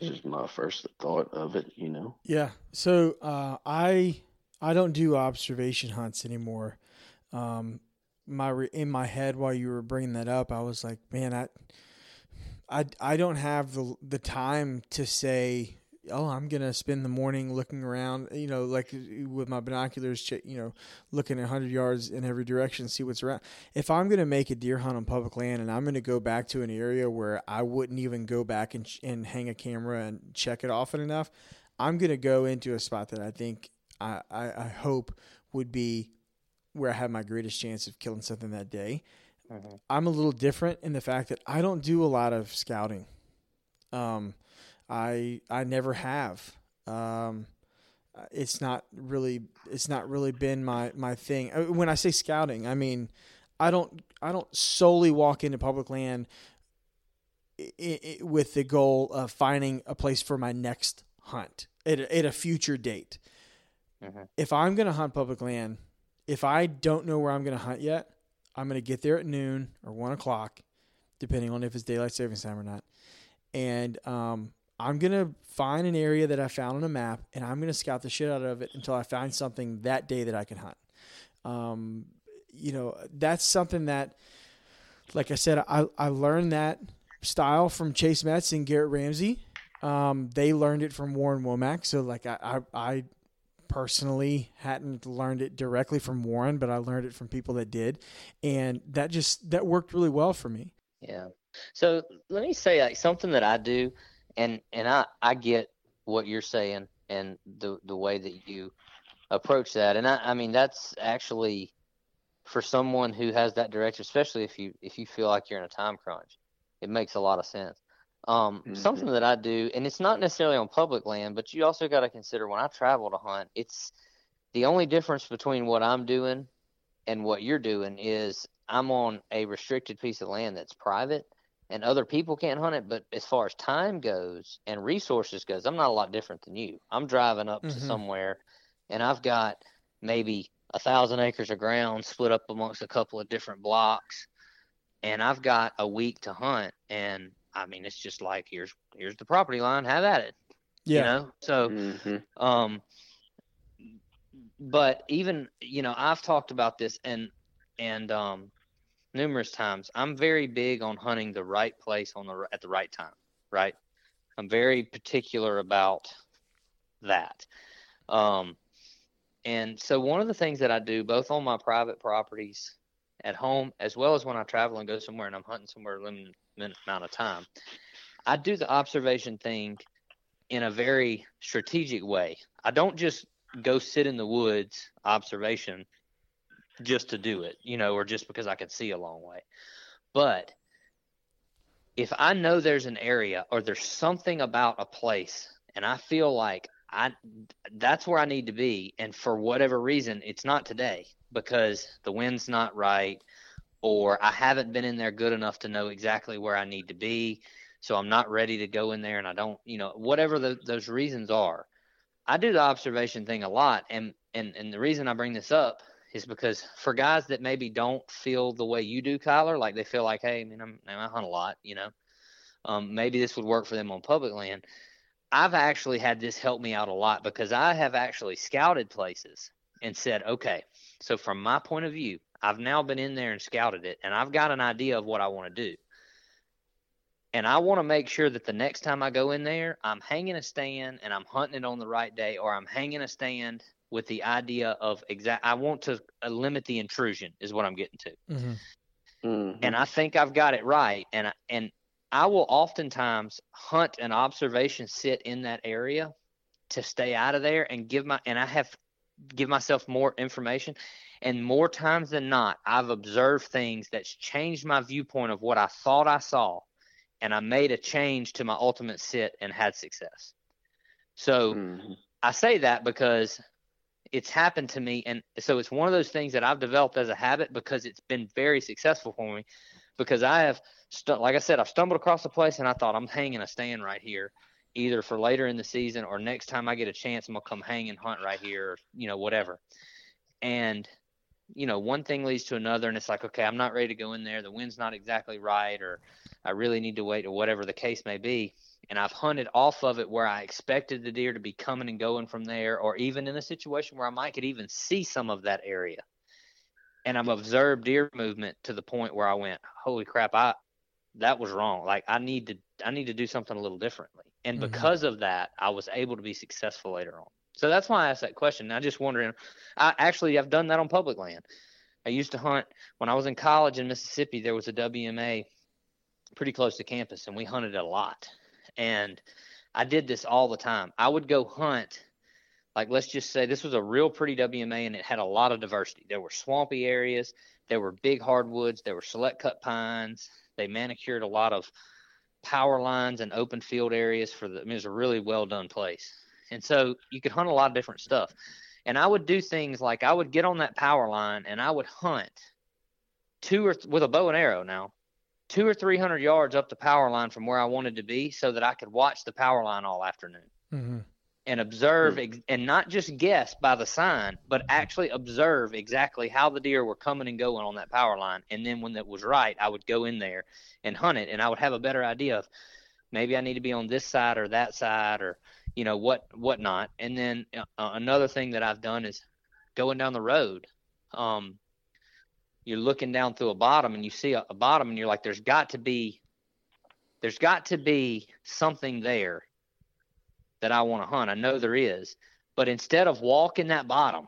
it's just my first thought of it you know Yeah. So uh, I I don't do observation hunts anymore. Um, my in my head while you were bringing that up, I was like, man, I I I don't have the the time to say. Oh, I'm gonna spend the morning looking around, you know, like with my binoculars, you know, looking at 100 yards in every direction, see what's around. If I'm gonna make a deer hunt on public land, and I'm gonna go back to an area where I wouldn't even go back and and hang a camera and check it often enough, I'm gonna go into a spot that I think I, I, I hope would be where I have my greatest chance of killing something that day. I'm a little different in the fact that I don't do a lot of scouting. Um, I I never have. Um, it's not really it's not really been my my thing. Uh, When I say scouting, I mean I don't I don't solely walk into public land with the goal of finding a place for my next hunt at a, at a future date. Mhm. If I'm going to hunt public land, if I don't know where I'm going to hunt yet, I'm going to get there at noon or one o'clock, depending on if it's daylight savings time or not. And um, I'm going to find an area that I found on a map and I'm going to scout the shit out of it until I find something that day that I can hunt. Um, you know, that's something that, like I said, I, I learned that style from Chase Metz and Garrett Ramsey. Um, they learned it from Warren Womack. So, like, I, I, I personally hadn't learned it directly from Warren, but I learned it from people that did. And that just, that worked really well for me. Yeah. So let me say like something that I do, and and I I get what you're saying and the the way that you approach that, and I I mean that's actually for someone who has that direction, especially if you if you feel like you're in a time crunch, it makes a lot of sense. Um, something that I do, and it's not necessarily on public land, but you also got to consider when I travel to hunt, it's the only difference between what I'm doing and what you're doing is I'm on a restricted piece of land that's private and other people can't hunt it. But as far as time goes and resources goes, I'm not a lot different than you. I'm driving up Mhm. to somewhere and I've got maybe a thousand acres of ground split up amongst a couple of different blocks and I've got a week to hunt and I mean it's just like here's here's the property line, have at it. Yeah. You know? So hmm um, but even you know, I've talked about this and and um, numerous times. I'm very big on hunting the right place on the at the right time. Right. I'm very particular about that. Um, and so one of the things that I do, both on my private properties at home, as well as when I travel and go somewhere and I'm hunting somewhere a limited amount of time, I do the observation thing in a very strategic way. I don't just go sit in the woods observation just to do it, you know, or just because I can see a long way. But if I know there's an area or there's something about a place and I feel like I that's where I need to be and for whatever reason it's not today because the wind's not right or I haven't been in there good enough to know exactly where I need to be so I'm not ready to go in there and I don't, you know, whatever the, those reasons are. I do the observation thing a lot and and and the reason I bring this up is because for guys that maybe don't feel the way you do, Kyler, like they feel like, hey, I mean, I'm, I hunt a lot, you know, um, maybe this would work for them on public land. I've actually had this help me out a lot because I have actually scouted places and said, okay, so from my point of view, I've now been in there and scouted it, and I've got an idea of what I want to do. And I want to make sure that the next time I go in there, I'm hanging a stand and I'm hunting it on the right day, or I'm hanging a stand with the idea of exact. I want to uh, limit the intrusion, is what I'm getting to hmm hmm and I think I've got it right. And I, and I will oftentimes hunt an observation sit in that area to stay out of there and give my and I have give myself more information. And more times than not, I've observed things that's changed my viewpoint of what I thought I saw, and I made a change to my ultimate sit and had success. So. hmm I say that because it's happened to me and so it's one of those things that I've developed as a habit because it's been very successful for me because I have like I said I've stumbled across a place and I thought I'm hanging a stand right here either for later in the season or next time I get a chance I'm to come hang and hunt right here or you know whatever. And you know one thing leads to another and it's like okay I'm not ready to go in there the wind's not exactly right or I really need to wait or whatever the case may be and I've hunted off of it where I expected the deer to be coming and going from there, or even in a situation where I might could even see some of that area. And I've observed deer movement to the point where I went, "Holy crap! I that was wrong. Like I need to I need to do something a little differently." And Mhm. because of that, I was able to be successful later on. So that's why I asked that question. I'm just wondering. I actually I've done that on public land. I used to hunt when I was in college in Mississippi. There was a WMA pretty close to campus, and we hunted a lot and I did this all the time. I would go hunt, like let's just say this was a real pretty WMA and it had a lot of diversity. There were swampy areas, there were big hardwoods, there were select cut pines. They manicured a lot of power lines and open field areas for the. I mean, it was a really well done place, and so you could hunt a lot of different stuff. And I would do things like I would get on that power line and I would hunt two or th- with a bow and arrow now two or three hundred yards up the power line from where I wanted to be so that I could watch the power line all afternoon hmm and observe ex- and not just guess by the sign, but actually observe exactly how the deer were coming and going on that power line. And then when that was right, I would go in there and hunt it and I would have a better idea of maybe I need to be on this side or that side or, you know, what, whatnot. And then uh, another thing that I've done is going down the road. Um, you're looking down through a bottom and you see a, a bottom and you're like, there's got to be, there's got to be something there that I want to hunt. I know there is, but instead of walking that bottom,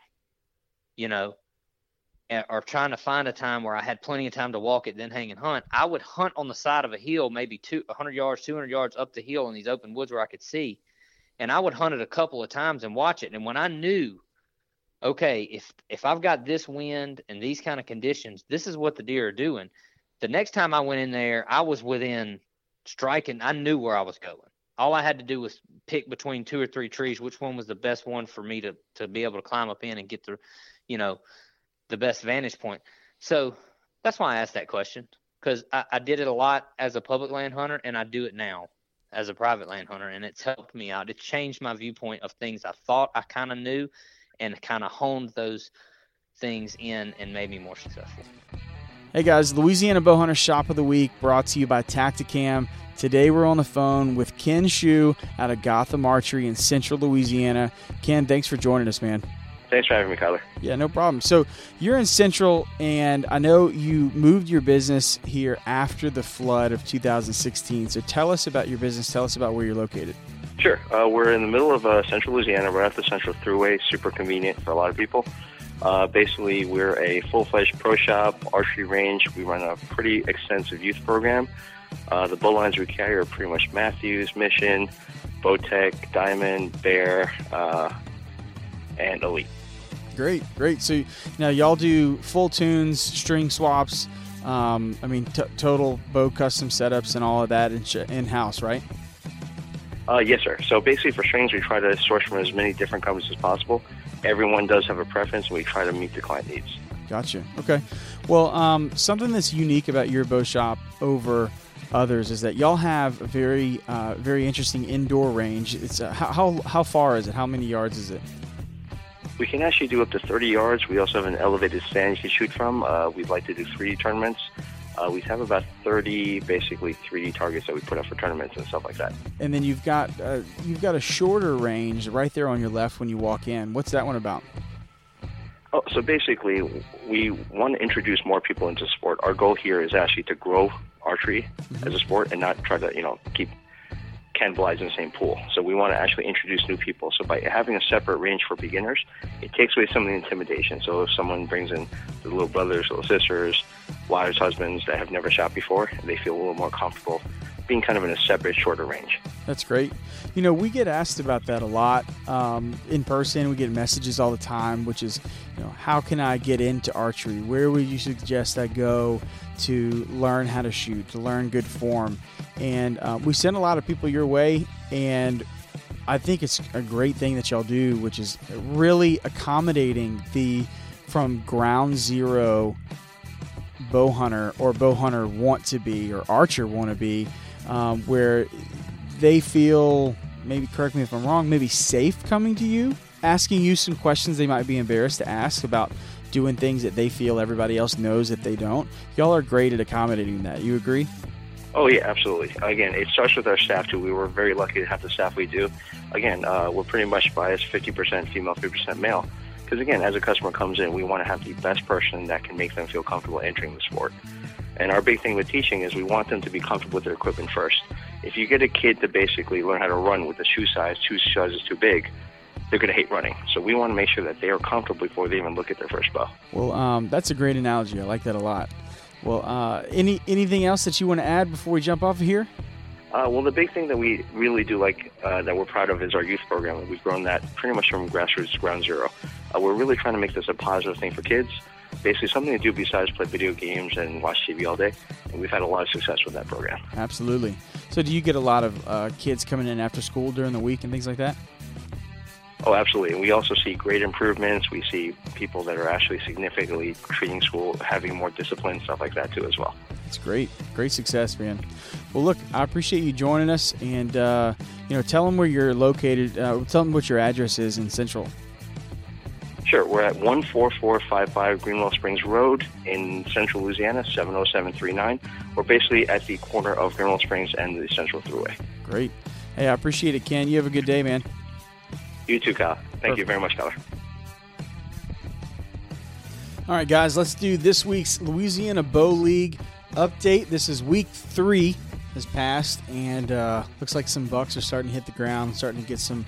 you know, or trying to find a time where I had plenty of time to walk it, then hang and hunt, I would hunt on the side of a hill, maybe two, 100 yards, 200 yards up the hill in these open woods where I could see. And I would hunt it a couple of times and watch it. And when I knew, okay, if if I've got this wind and these kind of conditions, this is what the deer are doing. The next time I went in there, I was within striking. I knew where I was going all I had to do was pick between two or three trees, which one was the best one for me to to be able to climb up in and get the, you know, the best vantage point. So That's why I asked that question because I, I did it a lot as a public land hunter, and I do it now as a private land hunter, and it's helped me out. It changed my viewpoint of things I thought I kind of knew, and kind of honed those things in and made me more successful. Hey guys, Louisiana Bowhunter Shop of the Week brought to you by Tactacam. Today we're on the phone with Ken Shu out of Gotham Archery in Central Louisiana. Ken, thanks for joining us, man. Thanks for having me, Kyler. Yeah, no problem. So you're in Central, and I know you moved your business here after the flood of 2016. So tell us about your business. Tell us about where you're located. Sure. Uh, we're in the middle of uh, Central Louisiana, right off the Central Thruway. Super convenient for a lot of people. Uh, basically, we're a full-fledged pro shop, archery range. We run a pretty extensive youth program. Uh, the bow lines we carry are pretty much Mathews, Mission, Bowtech, Diamond, Bear, uh, and Elite. Great, great. So now y'all do full tunes, string swaps. Um, I mean, t- total bow custom setups and all of that in house, right? Uh, yes, sir. So basically, for strings, we try to source from as many different companies as possible. Everyone does have a preference, and we try to meet the client needs. Gotcha. Okay. Well, um, something that's unique about your bow shop over others is that y'all have a very, uh, very interesting indoor range. It's uh, how how far is it? How many yards is it? We can actually do up to 30 yards. We also have an elevated stand you can shoot from. Uh, we'd like to do 3D tournaments. Uh, we have about 30 basically 3D targets that we put up for tournaments and stuff like that. And then you've got uh, you've got a shorter range right there on your left when you walk in. What's that one about? Oh, so basically, we want to introduce more people into sport. Our goal here is actually to grow archery mm-hmm. as a sport and not try to, you know, keep cannibalize in the same pool. So we want to actually introduce new people. So by having a separate range for beginners, it takes away some of the intimidation. So if someone brings in the little brothers, little sisters, wives, husbands that have never shot before, they feel a little more comfortable being kind of in a separate, shorter range. That's great. You know, we get asked about that a lot um, in person. We get messages all the time, which is, you know, how can I get into archery? Where would you suggest I go to learn how to shoot, to learn good form? And uh, we send a lot of people your way, and I think it's a great thing that y'all do, which is really accommodating the from ground zero bow hunter or bow hunter want to be or archer want to be um, where they feel maybe correct me if I'm wrong, maybe safe coming to you, asking you some questions they might be embarrassed to ask about doing things that they feel everybody else knows that they don't. Y'all are great at accommodating that. You agree? Oh yeah, absolutely. Again, it starts with our staff too. We were very lucky to have the staff we do. Again, uh, we're pretty much biased 50% female, 50% male. Because again, as a customer comes in, we want to have the best person that can make them feel comfortable entering the sport. And our big thing with teaching is we want them to be comfortable with their equipment first. If you get a kid to basically learn how to run with a shoe size, two sizes too big, they're going to hate running. So we want to make sure that they are comfortable before they even look at their first bow. Well, um, that's a great analogy. I like that a lot. Well, uh, any anything else that you want to add before we jump off of here? Uh, well, the big thing that we really do like uh, that we're proud of is our youth program. We've grown that pretty much from grassroots ground zero. Uh, we're really trying to make this a positive thing for kids basically something to do besides play video games and watch TV all day. And we've had a lot of success with that program. Absolutely. So, do you get a lot of uh, kids coming in after school during the week and things like that? Oh, absolutely. And we also see great improvements. We see people that are actually significantly treating school, having more discipline, stuff like that too, as well. It's great, great success, man. Well, look, I appreciate you joining us, and uh, you know, tell them where you're located. Uh, tell them what your address is in Central. Sure. We're at 14455 Greenwell Springs Road in central Louisiana, 70739. We're basically at the corner of Greenwell Springs and the Central Thruway. Great. Hey, I appreciate it, Ken. You have a good day, man. You too, Kyle. Thank Perfect. you very much, Kyle. All right, guys, let's do this week's Louisiana Bow League update. This is week three has passed, and uh, looks like some bucks are starting to hit the ground, starting to get some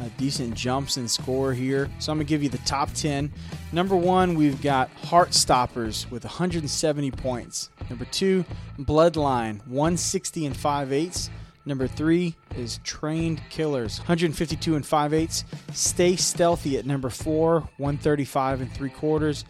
uh, decent jumps in score here. So I'm going to give you the top 10. Number one, we've got Heart Stoppers with 170 points. Number two, Bloodline, 160 and 5 eighths. Number three is Trained Killers, 152 and 5 eighths. Stay Stealthy at number four, 135 and 3 quarters.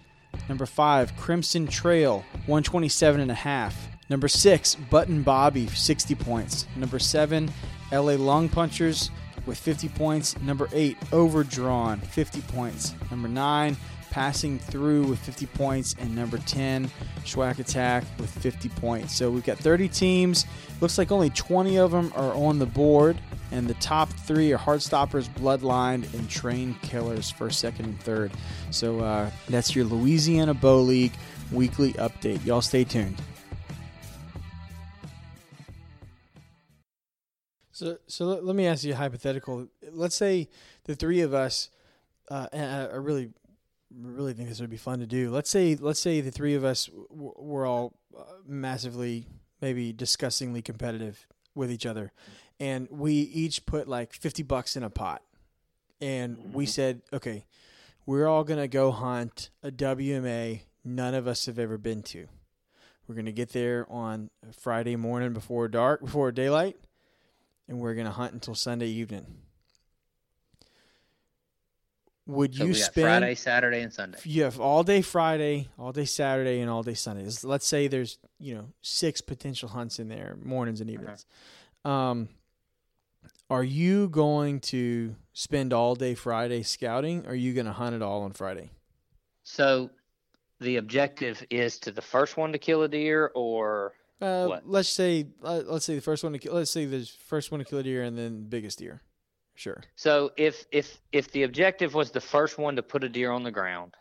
Number five, Crimson Trail, 127 and a half. Number six, Button Bobby, 60 points. Number seven, LA Lung Punchers with 50 points. Number eight, Overdrawn, 50 points. Number nine, Passing Through with 50 points, and number 10, Schwack Attack with 50 points. So we've got 30 teams. Looks like only 20 of them are on the board, and the top three are Heartstoppers, Bloodline, and Train Killers, first, second, and third. So uh, that's your Louisiana Bow League weekly update. Y'all stay tuned. So, so let, let me ask you a hypothetical. Let's say the three of us, uh, and I, I really, really think this would be fun to do. Let's say, let's say the three of us w- were all uh, massively, maybe disgustingly competitive with each other, and we each put like fifty bucks in a pot, and we said, okay, we're all gonna go hunt a WMA none of us have ever been to. We're gonna get there on Friday morning before dark, before daylight and we're going to hunt until Sunday evening. Would So you spend Friday, Saturday, and Sunday? You have all day Friday, all day Saturday, and all day Sunday. Let's say there's you know six potential hunts in there, mornings and evenings. Um, are you going to spend all day Friday scouting? Or are you going to hunt it all on Friday? So the objective is to the first one to kill a deer, or Uh, let's say uh, let's say the first one to kill. Let's say the first one to kill a deer, and then biggest deer. Sure. so if if if the objective was the first one to put a deer on the ground,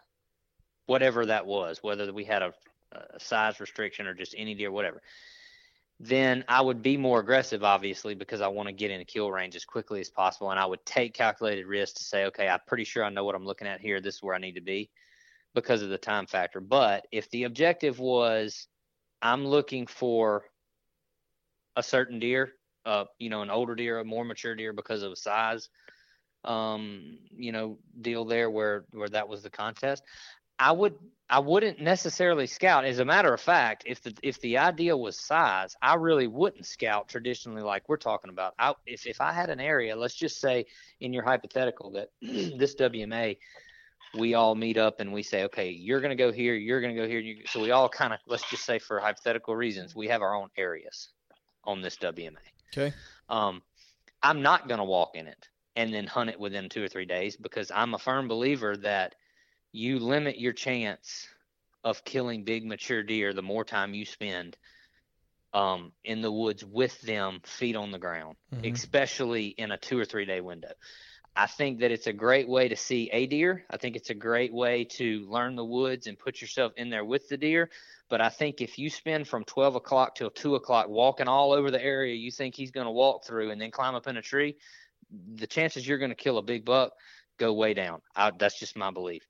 whatever that was, whether we had a, a size restriction or just any deer, whatever, then I would be more aggressive, obviously, because I want to get in a kill range as quickly as possible, and I would take calculated risks to say, okay, I'm pretty sure I know what I'm looking at here. This is where I need to be, because of the time factor. But if the objective was, I'm looking for a certain deer, uh, you know, an older deer, a more mature deer because of size, um, you know, deal there where where that was the contest. I would I wouldn't necessarily scout. As a matter of fact, if the if the idea was size, I really wouldn't scout traditionally like we're talking about. I, if if I had an area, let's just say in your hypothetical that this WMA, we all meet up and we say, okay, you're going to go here, you're going to go here. So we all kind of let's just say for hypothetical reasons, we have our own areas on this WMA. Okay. Um, I'm not going to walk in it and then hunt it within two or three days because I'm a firm believer that you limit your chance of killing big mature deer the more time you spend um, in the woods with them feet on the ground, Mhm. especially in a two or three day window. I think that it's a great way to see a deer. I think it's a great way to learn the woods and put yourself in there with the deer. But I think if you spend from 12 o'clock till 2 o'clock walking all over the area you think he's going to walk through and then climb up in a tree, the chances you're going to kill a big buck go way down. I, that's just my belief.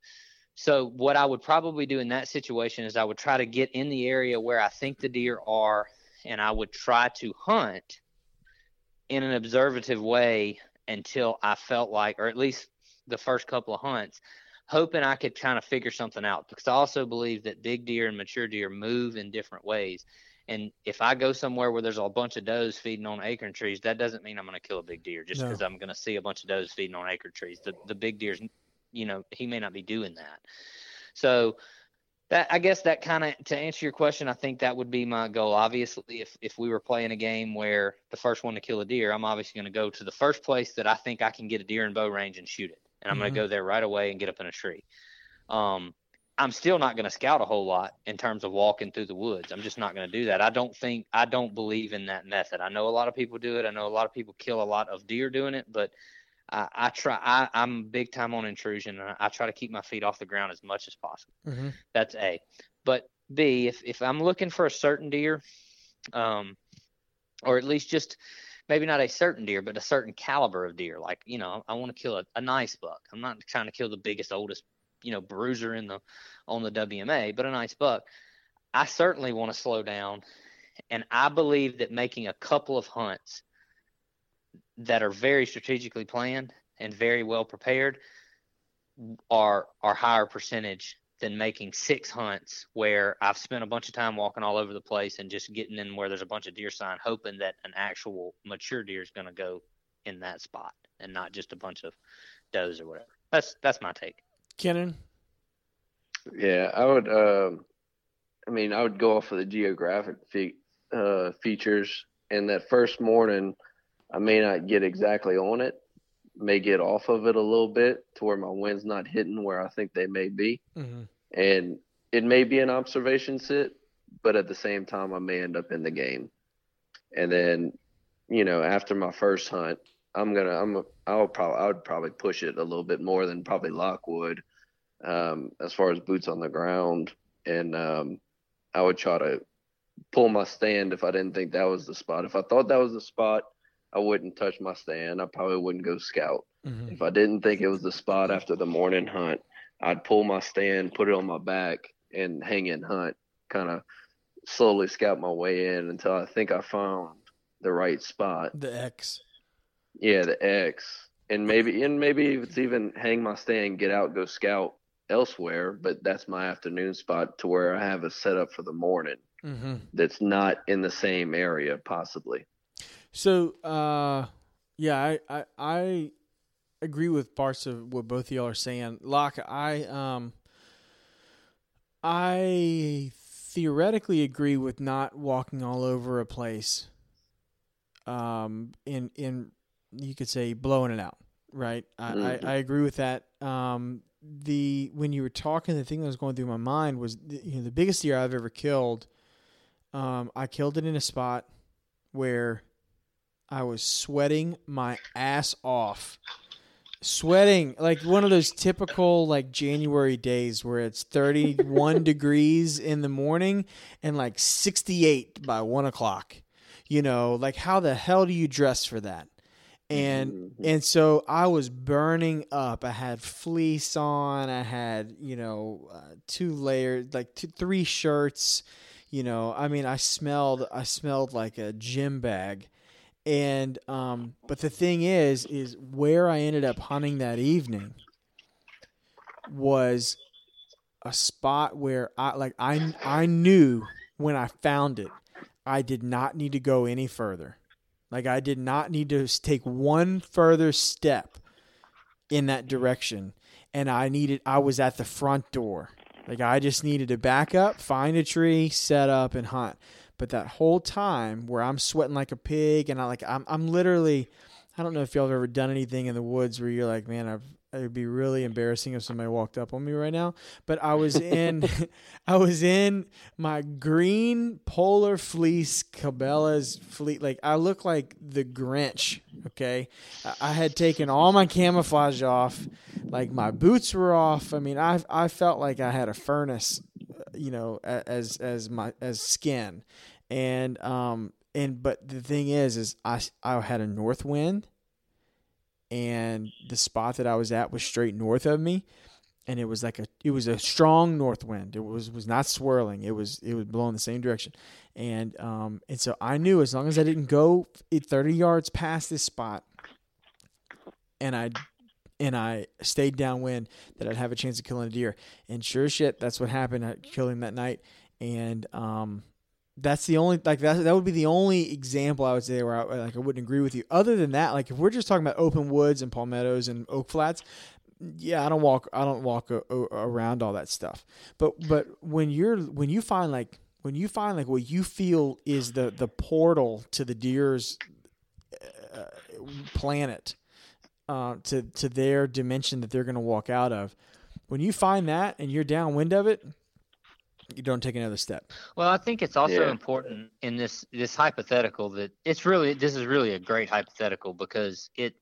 So, what I would probably do in that situation is I would try to get in the area where I think the deer are, and I would try to hunt in an observative way until I felt like, or at least the first couple of hunts, hoping I could kind of figure something out. Because I also believe that big deer and mature deer move in different ways. And if I go somewhere where there's a bunch of does feeding on acorn trees, that doesn't mean I'm going to kill a big deer just No. because I'm going to see a bunch of does feeding on acorn trees. The the big deer's, you know, he may not be doing that. So that I guess that kind of to answer your question, I think that would be my goal. Obviously, if if we were playing a game where the first one to kill a deer, I'm obviously going to go to the first place that I think I can get a deer in bow range and shoot it, and I'm going to go there right away and get up in a tree. Um, I'm still not going to scout a whole lot in terms of walking through the woods. I'm just not going to do that. I don't think I don't believe in that method. I know a lot of people do it. I know a lot of people kill a lot of deer doing it, but I, I try. I, I'm big time on intrusion, and I, I try to keep my feet off the ground as much as possible. Mm-hmm. That's A. But B, if if I'm looking for a certain deer, um, or at least just maybe not a certain deer, but a certain caliber of deer, like you know, I want to kill a, a nice buck. I'm not trying to kill the biggest, oldest, you know, bruiser in the on the WMA, but a nice buck. I certainly want to slow down, and I believe that making a couple of hunts that are very strategically planned and very well prepared are are higher percentage than making six hunts where I've spent a bunch of time walking all over the place and just getting in where there's a bunch of deer sign, hoping that an actual mature deer is going to go in that spot and not just a bunch of does or whatever. That's that's my take. Kennon, Yeah, I would. Um, I mean, I would go off of the geographic fe- uh, features. And that first morning, I may not get exactly on it, may get off of it a little bit to where my wind's not hitting where I think they may be. Mm-hmm. And it may be an observation sit, but at the same time, I may end up in the game. And then, you know, after my first hunt, I'm gonna, I'm, I'll probably, I would probably push it a little bit more than probably Locke would, um, as far as boots on the ground, and um, I would try to pull my stand if I didn't think that was the spot. If I thought that was the spot, I wouldn't touch my stand. I probably wouldn't go scout. Mm-hmm. If I didn't think it was the spot after the morning hunt, I'd pull my stand, put it on my back, and hang and hunt, kind of slowly scout my way in until I think I found the right spot. The X. Yeah, the X. And maybe and maybe if it's even hang my stand, get out, go scout elsewhere, but that's my afternoon spot to where I have a setup for the morning Mm-hmm. that's not in the same area possibly. So, uh, yeah, I, I, I agree with parts of what both of y'all are saying. Locke, I, um, I theoretically agree with not walking all over a place. Um, in in you could say blowing it out, right? I, Mhm. I, I agree with that. Um, the when you were talking, the thing that was going through my mind was the, you know the biggest deer I've ever killed. Um, I killed it in a spot where I was sweating my ass off. Sweating like one of those typical like January days where it's 31 degrees in the morning and like 68 by one o'clock. You know, like how the hell do you dress for that? And Mhm. and so I was burning up. I had fleece on. I had you know uh, two layers, like two, three shirts. You know, I mean, I smelled. I smelled like a gym bag. And um, but the thing is, is where I ended up hunting that evening was a spot where I like I I knew when I found it, I did not need to go any further. Like I did not need to take one further step in that direction, and I needed. I was at the front door. Like I just needed to back up, find a tree, set up, and hunt. But that whole time where I'm sweating like a pig, and I like I'm I'm literally. I don't know if y'all have ever done anything in the woods where you're like, man, I've, it would be really embarrassing if somebody walked up on me right now. But I was in, I was in my green polar fleece Cabela's fleet. Like I look like the Grinch. Okay, I, I had taken all my camouflage off. Like my boots were off. I mean, I I felt like I had a furnace, uh, you know, as as my as skin, and um and but the thing is, is I I had a north wind, and the spot that I was at was straight north of me, and it was like a it was a strong north wind. It was was not swirling. It was it was blowing the same direction, and um and so I knew as long as I didn't go it thirty yards past this spot, and I and I stayed downwind that I'd have a chance of killing a deer. And sure shit, that's what happened. I killed him that night, and um that's the only like that that would be the only example I would say where I like I wouldn't agree with you. Other than that, like if we're just talking about open woods and palmettos and oak flats, yeah, I don't walk I don't walk a, a- around all that stuff. But but when you're when you find like when you find like what you feel is the the portal to the deer's uh, planet uh, to to their dimension that they're going to walk out of. When you find that and you're downwind of it, you don't take another step. Well, I think it's also Yeah. important in this this hypothetical that it's really this is really a great hypothetical because it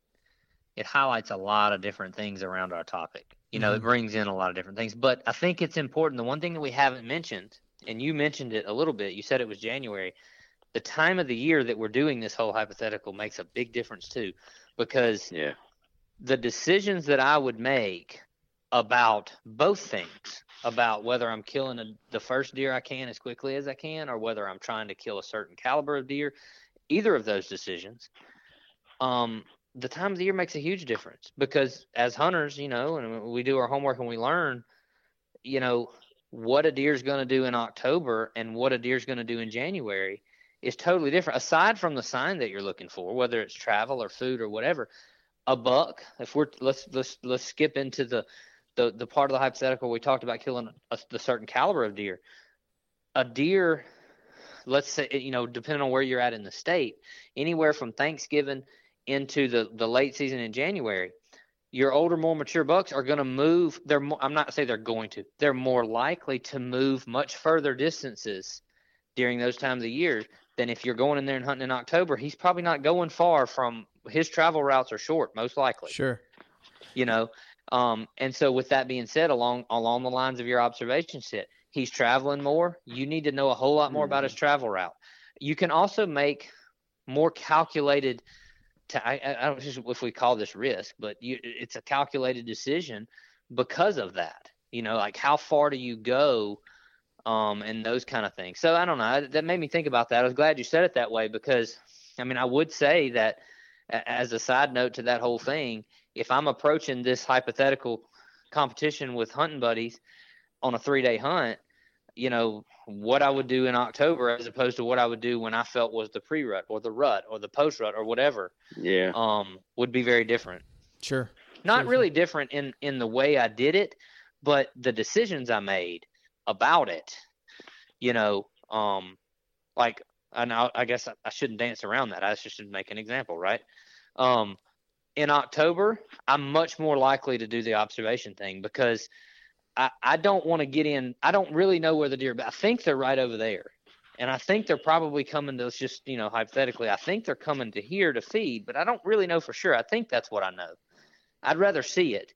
it highlights a lot of different things around our topic. You know, it mm-hmm. brings in a lot of different things. But I think it's important. The one thing that we haven't mentioned, and you mentioned it a little bit, you said it was January. The time of the year that we're doing this whole hypothetical makes a big difference too, because Yeah. the decisions that I would make about both things about whether I'm killing a, the first deer I can as quickly as I can or whether I'm trying to kill a certain caliber of deer, either of those decisions, um, the time of the year makes a huge difference because as hunters, you know, and we do our homework and we learn, you know, what a deer's going to do in October and what a deer's going to do in January is totally different. Aside from the sign that you're looking for, whether it's travel or food or whatever, a buck. If we're let's let's let's skip into the the the part of the hypothetical we talked about killing a, the certain caliber of deer. A deer, let's say you know, depending on where you're at in the state, anywhere from Thanksgiving into the the late season in January, your older, more mature bucks are going to move. They're more, I'm not say they're going to. They're more likely to move much further distances during those times of year than if you're going in there and hunting in October. He's probably not going far from his travel routes are short, most likely. Sure. You know, um, and so with that being said, along along the lines of your observation set, he's traveling more. You need to know a whole lot more about his travel route. You can also make more calculated. To, I, I don't know if we call this risk, but you, it's a calculated decision because of that. You know, like how far do you go, um, and those kind of things. So I don't know. That made me think about that. I was glad you said it that way because, I mean, I would say that as a side note to that whole thing, if I'm approaching this hypothetical competition with hunting buddies on a three day hunt, you know, what I would do in October as opposed to what I would do when I felt was the pre rut or the rut or the post rut or whatever. Yeah. Um, would be very different. Sure. Not Sure, really different in in the way I did it, but the decisions I made about it, you know, um, like and I, I guess I, I shouldn't dance around that. I just should make an example, right? Um, in October, I'm much more likely to do the observation thing because I, I don't want to get in. I don't really know where the deer, but I think they're right over there. And I think they're probably coming to just, you know, hypothetically, I think they're coming to here to feed, but I don't really know for sure. I think that's what I know. I'd rather see it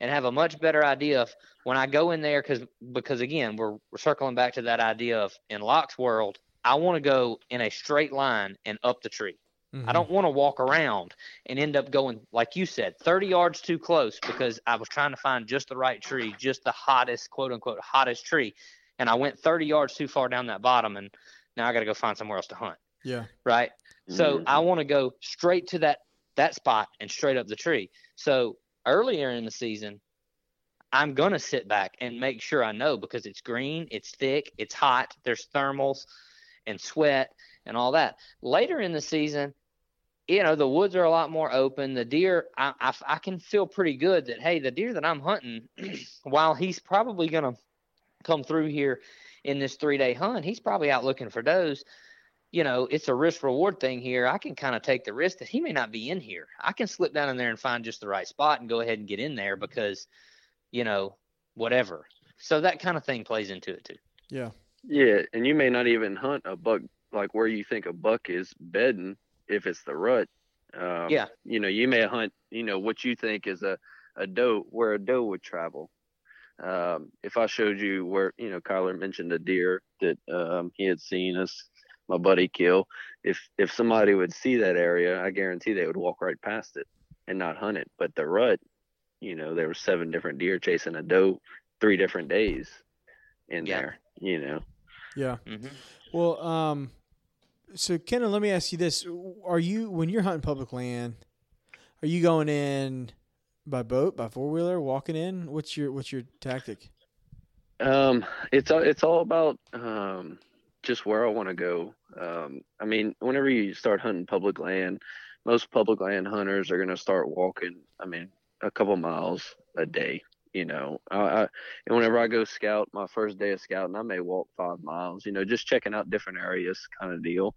and have a much better idea of when I go in there because because again, we're, we're circling back to that idea of in Locke's world, I want to go in a straight line and up the tree. Mm-hmm. I don't want to walk around and end up going, like you said, 30 yards too close because I was trying to find just the right tree, just the hottest, quote unquote, hottest tree. And I went 30 yards too far down that bottom, and now I got to go find somewhere else to hunt. Yeah. Right. So Mhm. I want to go straight to that that spot and straight up the tree. So earlier in the season, I'm gonna sit back and make sure I know because it's green, it's thick, it's hot, there's thermals and sweat and all that. Later in the season, you know, the woods are a lot more open. The deer, I, I, I can feel pretty good that hey, the deer that I'm hunting, while he's probably gonna come through here in this three day hunt, he's probably out looking for does you know, it's a risk reward thing here. I can kind of take the risk that he may not be in here. I can slip down in there and find just the right spot and go ahead and get in there because, you know, whatever. So that kind of thing plays into it too. Yeah. Yeah, and you may not even hunt a buck like where you think a buck is bedding if it's the rut. Um, Yeah. You know, you may hunt, you know, what you think is a, a doe where a doe would travel. Um, if I showed you where, you know, Kyler mentioned a deer that um, he had seen us, my buddy kill. If if somebody would see that area, I guarantee they would walk right past it and not hunt it. But the rut, you know, there were seven different deer chasing a doe three different days in Yeah. there, you know. Yeah. Mm-hmm. Well, um, so Kennon, let me ask you this: Are you when you're hunting public land? Are you going in by boat, by four wheeler, walking in? What's your what's your tactic? Um, it's it's all about um, just where I want to go. Um, I mean, whenever you start hunting public land, most public land hunters are going to start walking. I mean, a couple miles a day. You know, I, I and whenever I go scout, my first day of scouting, I may walk five miles. You know, just checking out different areas, kind of deal.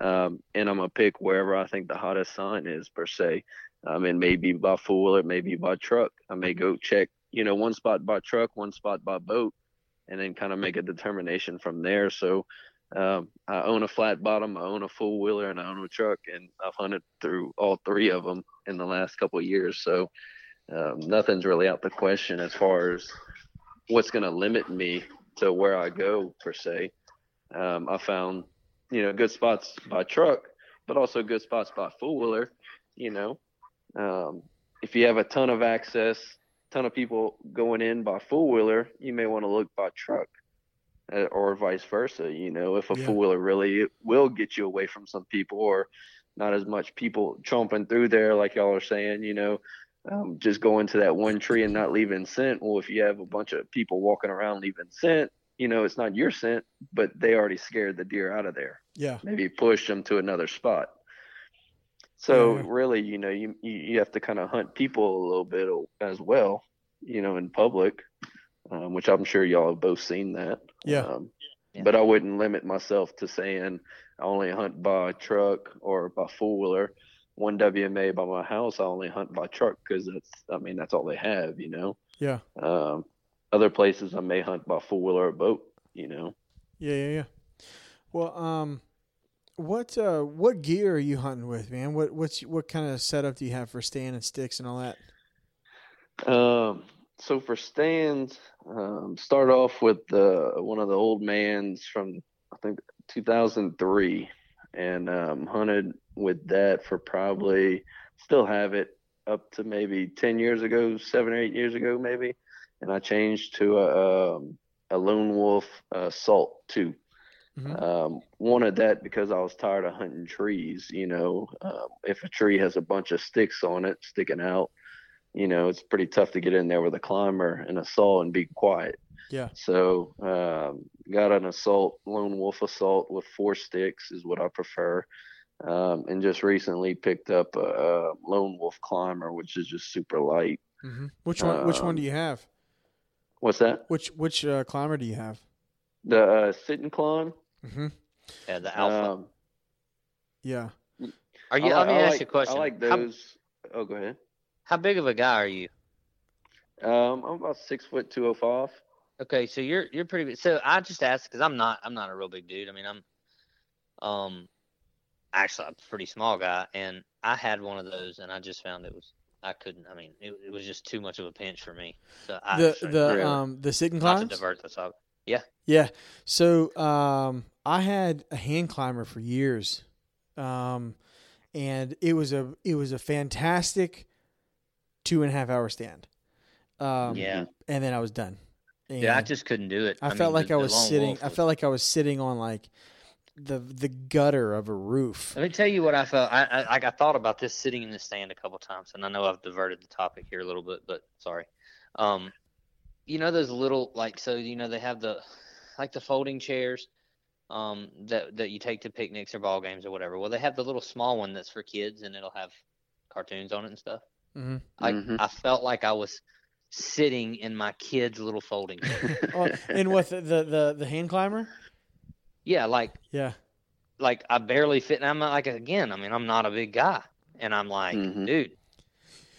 Um, and I'm gonna pick wherever I think the hottest sign is per se. Um, and maybe by four wheeler, maybe by truck. I may go check, you know, one spot by truck, one spot by boat, and then kind of make a determination from there. So um, I own a flat bottom, I own a four wheeler, and I own a truck, and I've hunted through all three of them in the last couple years. So um, nothing's really out the question as far as what's going to limit me to where I go per se. Um, I found, you know, good spots by truck, but also good spots by four wheeler. You know, um, if you have a ton of access, ton of people going in by four wheeler, you may want to look by truck, uh, or vice versa. You know, if a Yeah. four wheeler really will get you away from some people, or not as much people chomping through there, like y'all are saying. You know, um, just going to that one tree and not leaving scent. Well, if you have a bunch of people walking around leaving scent, you know, it's not your scent, but they already scared the deer out of there Yeah. maybe push them to another spot. So Yeah. really, you know, you you you have to kind of hunt people a little bit as well, you know, in public, um, which I'm sure y'all have both seen that. Yeah. Um, Yeah. But I wouldn't limit myself to saying I only hunt by truck or by four wheeler. One WMA by my house, I only hunt by truck because that's, I mean, that's all they have, you know. Yeah. Um, other places I may hunt by four wheeler or boat, you know. Yeah, yeah, yeah. Well, um, what uh, what gear are you hunting with, man? What what's what kind of setup do you have for stand and sticks and all that? Um, so for stands, um, start off with the one of the old mans from I think 2003, and um, hunted with that for probably still have it up to maybe 10 years ago, seven or eight years ago, maybe. And I changed to a um, a lone wolf uh, salt two. Mhm. Um, wanted that because I was tired of hunting trees. You know, um, if a tree has a bunch of sticks on it sticking out, you know, it's pretty tough to get in there with a climber and a saw and be quiet. Yeah. So um, got an assault, lone wolf assault with four sticks is what I prefer. Um, and just recently picked up a, a lone wolf climber, which is just super light. Mm-hmm. Which one? which one Um, do you have? What's that? Which which uh, climber do you have? The uh, sit and climb. Mm-hmm. Yeah, the alpha. Um, Yeah. are you? I let me I ask like, you a question. I like How- those. oh, go ahead. how big of a guy are you? Um, I'm about six foot two oh five. Okay, so you're you're pretty big. So I just asked because I'm not I'm not a real big dude. I mean I'm, um, actually I'm a pretty small guy, and I had one of those, and I just found it was I couldn't. I mean it, it was just too much of a pinch for me. So I The the Really? um the sit and not to divert the topic. Yeah. Yeah. So um, I had a hand climber for years, um, and it was a it was a fantastic two and a half hour stand. Um, yeah, And then I was done. And yeah, I just couldn't do it. I, mean, felt like the- I was sitting. wolf I felt like I was sitting on like the the gutter of a roof. Let me tell you what I felt. I, I like I thought about this sitting in the stand a couple times, and I know I've diverted the topic here a little bit, but sorry. Um, you know those little like so you know they have the like the folding chairs, um that that you take to picnics or ball games or whatever. Well, they have the little small one that's for kids, and it'll have cartoons on it and stuff. hmm I Mhm. I felt like I was sitting in my kid's little folding chair. Oh, and with the, the the the hand climber. yeah, like Yeah. like I barely fit. And I'm not like again. I mean, I'm not a big guy, and I'm like, Mhm. dude,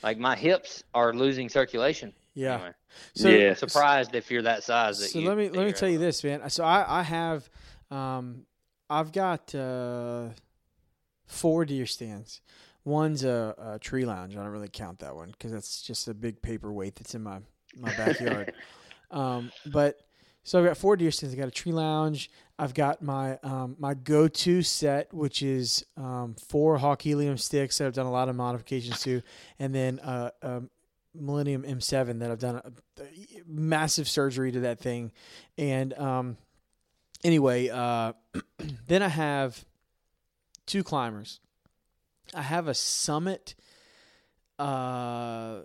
like my hips are losing circulation. Yeah. Anyway, So, Yeah. Surprised if you're that size. That so you, let me let me tell you able this, man. So I I have um I've got uh four deer stands. One's a, a tree lounge. I don't really count that one because that's just a big paperweight that's in my my backyard. um, but so I've got four deer stands. I got a tree lounge. I've got my um, my go to set, which is um, four hawk helium sticks that I've done a lot of modifications to, and then uh, um, Millennium M7 that I've done a, a massive surgery to that thing. And um, anyway, uh, then I have two climbers. I have a Summit. Uh,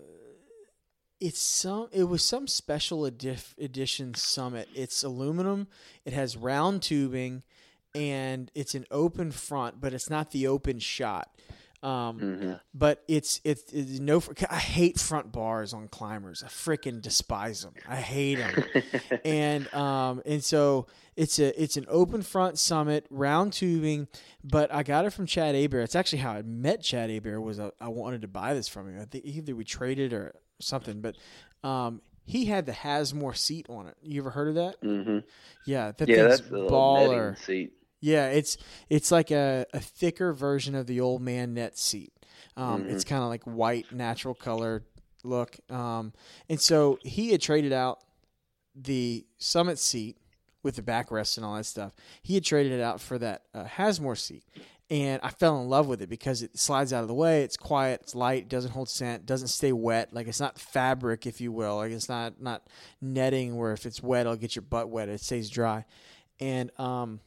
it's some. It was some special edif- edition Summit. It's aluminum. It has round tubing, and it's an open front, but it's not the open shot. Um, Mhm. but it's it's, it's no. I hate front bars on climbers. I freaking despise them. I hate them. and um and so it's a it's an open front summit round tubing, but I got it from Chad Aber. It's actually how I met Chad Aber. Was I, I wanted to buy this from him. I think either we traded or something, but um. He had the Hasmore seat on it. You ever heard of that? Mhm. Yeah, that Yeah, thing's that's baller. seat. Yeah, it's it's like a, a thicker version of the old man net seat. Um, It's kind of like white, natural color look. Um, and so he had traded out the Summit seat with the backrest and all that stuff. He had traded it out for that uh, Hasmore seat. And I fell in love with it because it slides out of the way. It's quiet. It's light. It Doesn't hold scent. Doesn't stay wet. Like it's not fabric, if you will. Like it's not not netting where if it's wet, it'll get your butt wet. It stays dry. And um,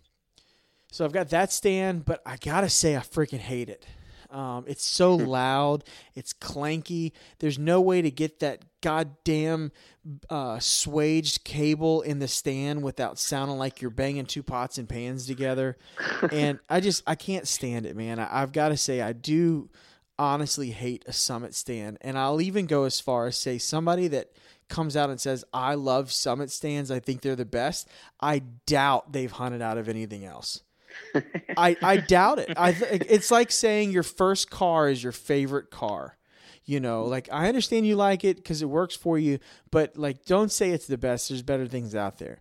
so I've got that stand, but I gotta say I freaking hate it. Um, it's so loud. It's clanky. There's no way to get that goddamn uh, swaged cable in the stand without sounding like you're banging two pots and pans together. and I just I can't stand it, man. I, I've got to say I do honestly hate a summit stand, and I'll even go as far as say somebody that comes out and says I love summit stands. I think they're the best. I doubt they've hunted out of anything else. I I doubt it. I th- it's like saying your first car is your favorite car. You know, like I understand you like it because it works for you, but like don't say it's the best. There's better things out there.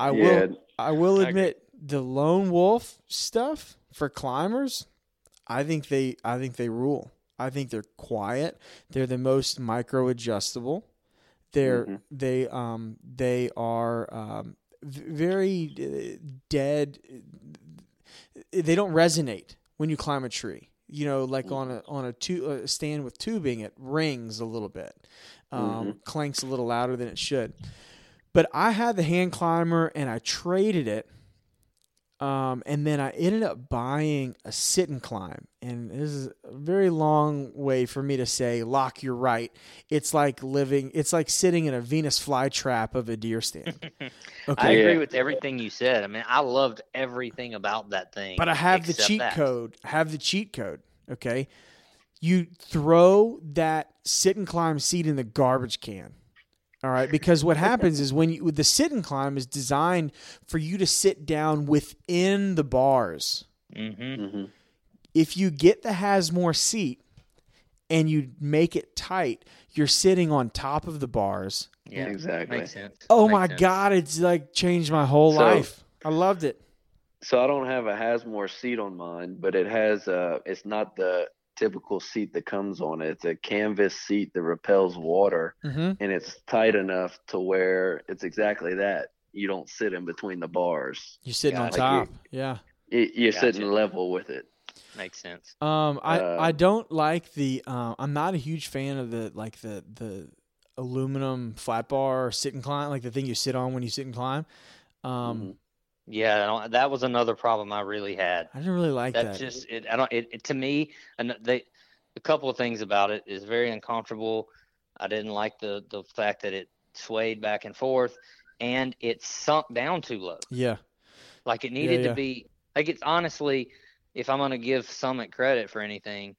I Yeah. will. I will I admit the lone wolf stuff for climbers. I think they. I think they rule. I think they're quiet. They're the most micro adjustable. They're Mhm. they um they are um very uh, dead. They don't resonate when you climb a tree. You know, like on a on a tu- uh, stand with tubing, it rings a little bit, um, clanks a little louder than it should. But I had the hand climber and I traded it. Um, and then I ended up buying a sit and climb. And this is a very long way for me to say, Locke, you're right. It's like living, it's like sitting in a Venus flytrap of a deer stand. Okay. I agree Yeah. with everything you said. I mean, I loved everything about that thing. But I have the cheat that. code. I have the cheat code. Okay. You throw that sit and climb seat in the garbage can. All right. Because what happens is when you, the sit and climb is designed for you to sit down within the bars. Mm-hmm. hmm If you get the Hasmore seat and you make it tight, you're sitting on top of the bars. Yeah, Exactly. makes sense. Oh Makes my sense. God. It's like changed my whole So- life. I loved it. So I don't have a Hasmore seat on mine, but it has uh it's not the typical seat that comes on it. It's a canvas seat that repels water hmm and it's tight enough to where it's exactly that. You don't sit in between the bars. You're sitting on Gotcha. top. Yeah. You're Gotcha. sitting level with it. Makes sense. Um, I, Uh, I don't like the. Uh, I'm not a huge fan of the like the the aluminum flat bar sit and climb, like the thing you sit on when you sit and climb. Um, Mhm. Yeah, I don't, that was another problem I really had. I didn't really like That's that. just it. I don't. It, it to me, and they, a couple of things about it is very uncomfortable. I didn't like the the fact that it swayed back and forth, and it sunk down too low. yeah, Like it needed yeah. to be. Like it's honestly, if I'm gonna give Summit credit for anything,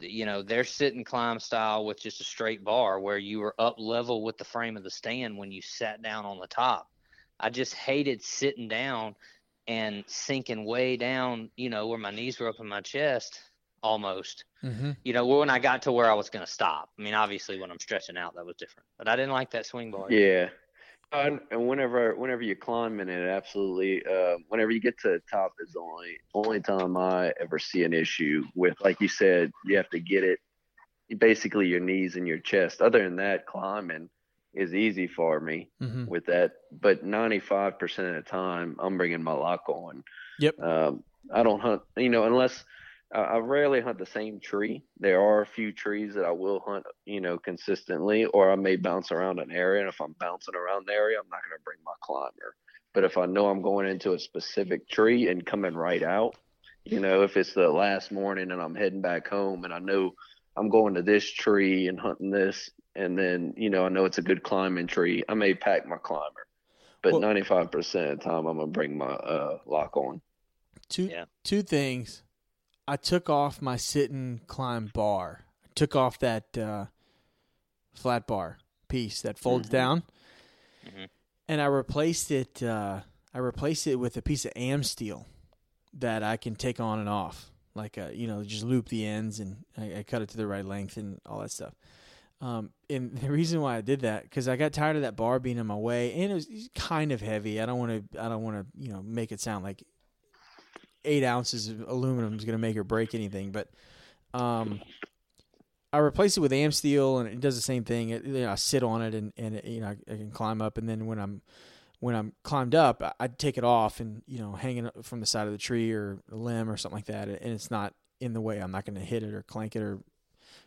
you know, their sit and climb style with just a straight bar where you were up level with the frame of the stand when you sat down on the top. I just hated sitting down and sinking way down, you know, where my knees were up in my chest almost. hmm You know, when I got to where I was going to stop. I mean, obviously when I'm stretching out, that was different. But I didn't like that swing bar. Yeah. And, and whenever whenever you climb in it, absolutely. Uh, whenever you get to the top is the only only time I ever see an issue with, like you said, you have to get it basically your knees and your chest. Other than that, climbing is easy for me hmm with that. But 95% of the time, I'm bringing my lock on. Yep. Um, I don't hunt, you know, unless uh, I rarely hunt the same tree. There are a few trees that I will hunt, you know, consistently, or I may bounce around an area. And if I'm bouncing around the area, I'm not going to bring my climber. But if I know I'm going into a specific tree and coming right out, you know, if it's the last morning and I'm heading back home and I know I'm going to this tree and hunting this, and then, you know, I know it's a good climbing tree, I may pack my climber. But 95% of the time, I'm going to bring my uh, lock on. Two Yeah. two things. I took off my sit and climb bar. I took off that uh, flat bar piece that folds Mhm. down, Mhm. and I replaced it. Uh, I replaced it with a piece of AmSteel that I can take on and off, like uh, you know, just loop the ends and I, I cut it to the right length and all that stuff. Um, and the reason why I did that because I got tired of that bar being in my way, and it was kind of heavy. I don't want to. I don't want to. You know, make it sound like eight ounces of aluminum is going to make or break anything, but um, I replaced it with AmSteel, and it does the same thing. It, you know, I sit on it, and and it, you know, I, I can climb up, and then when I'm when I'm climbed up, I, I'd take it off, and you know, hanging from the side of the tree or a limb or something like that, and it's not in the way. I'm not going to hit it or clank it or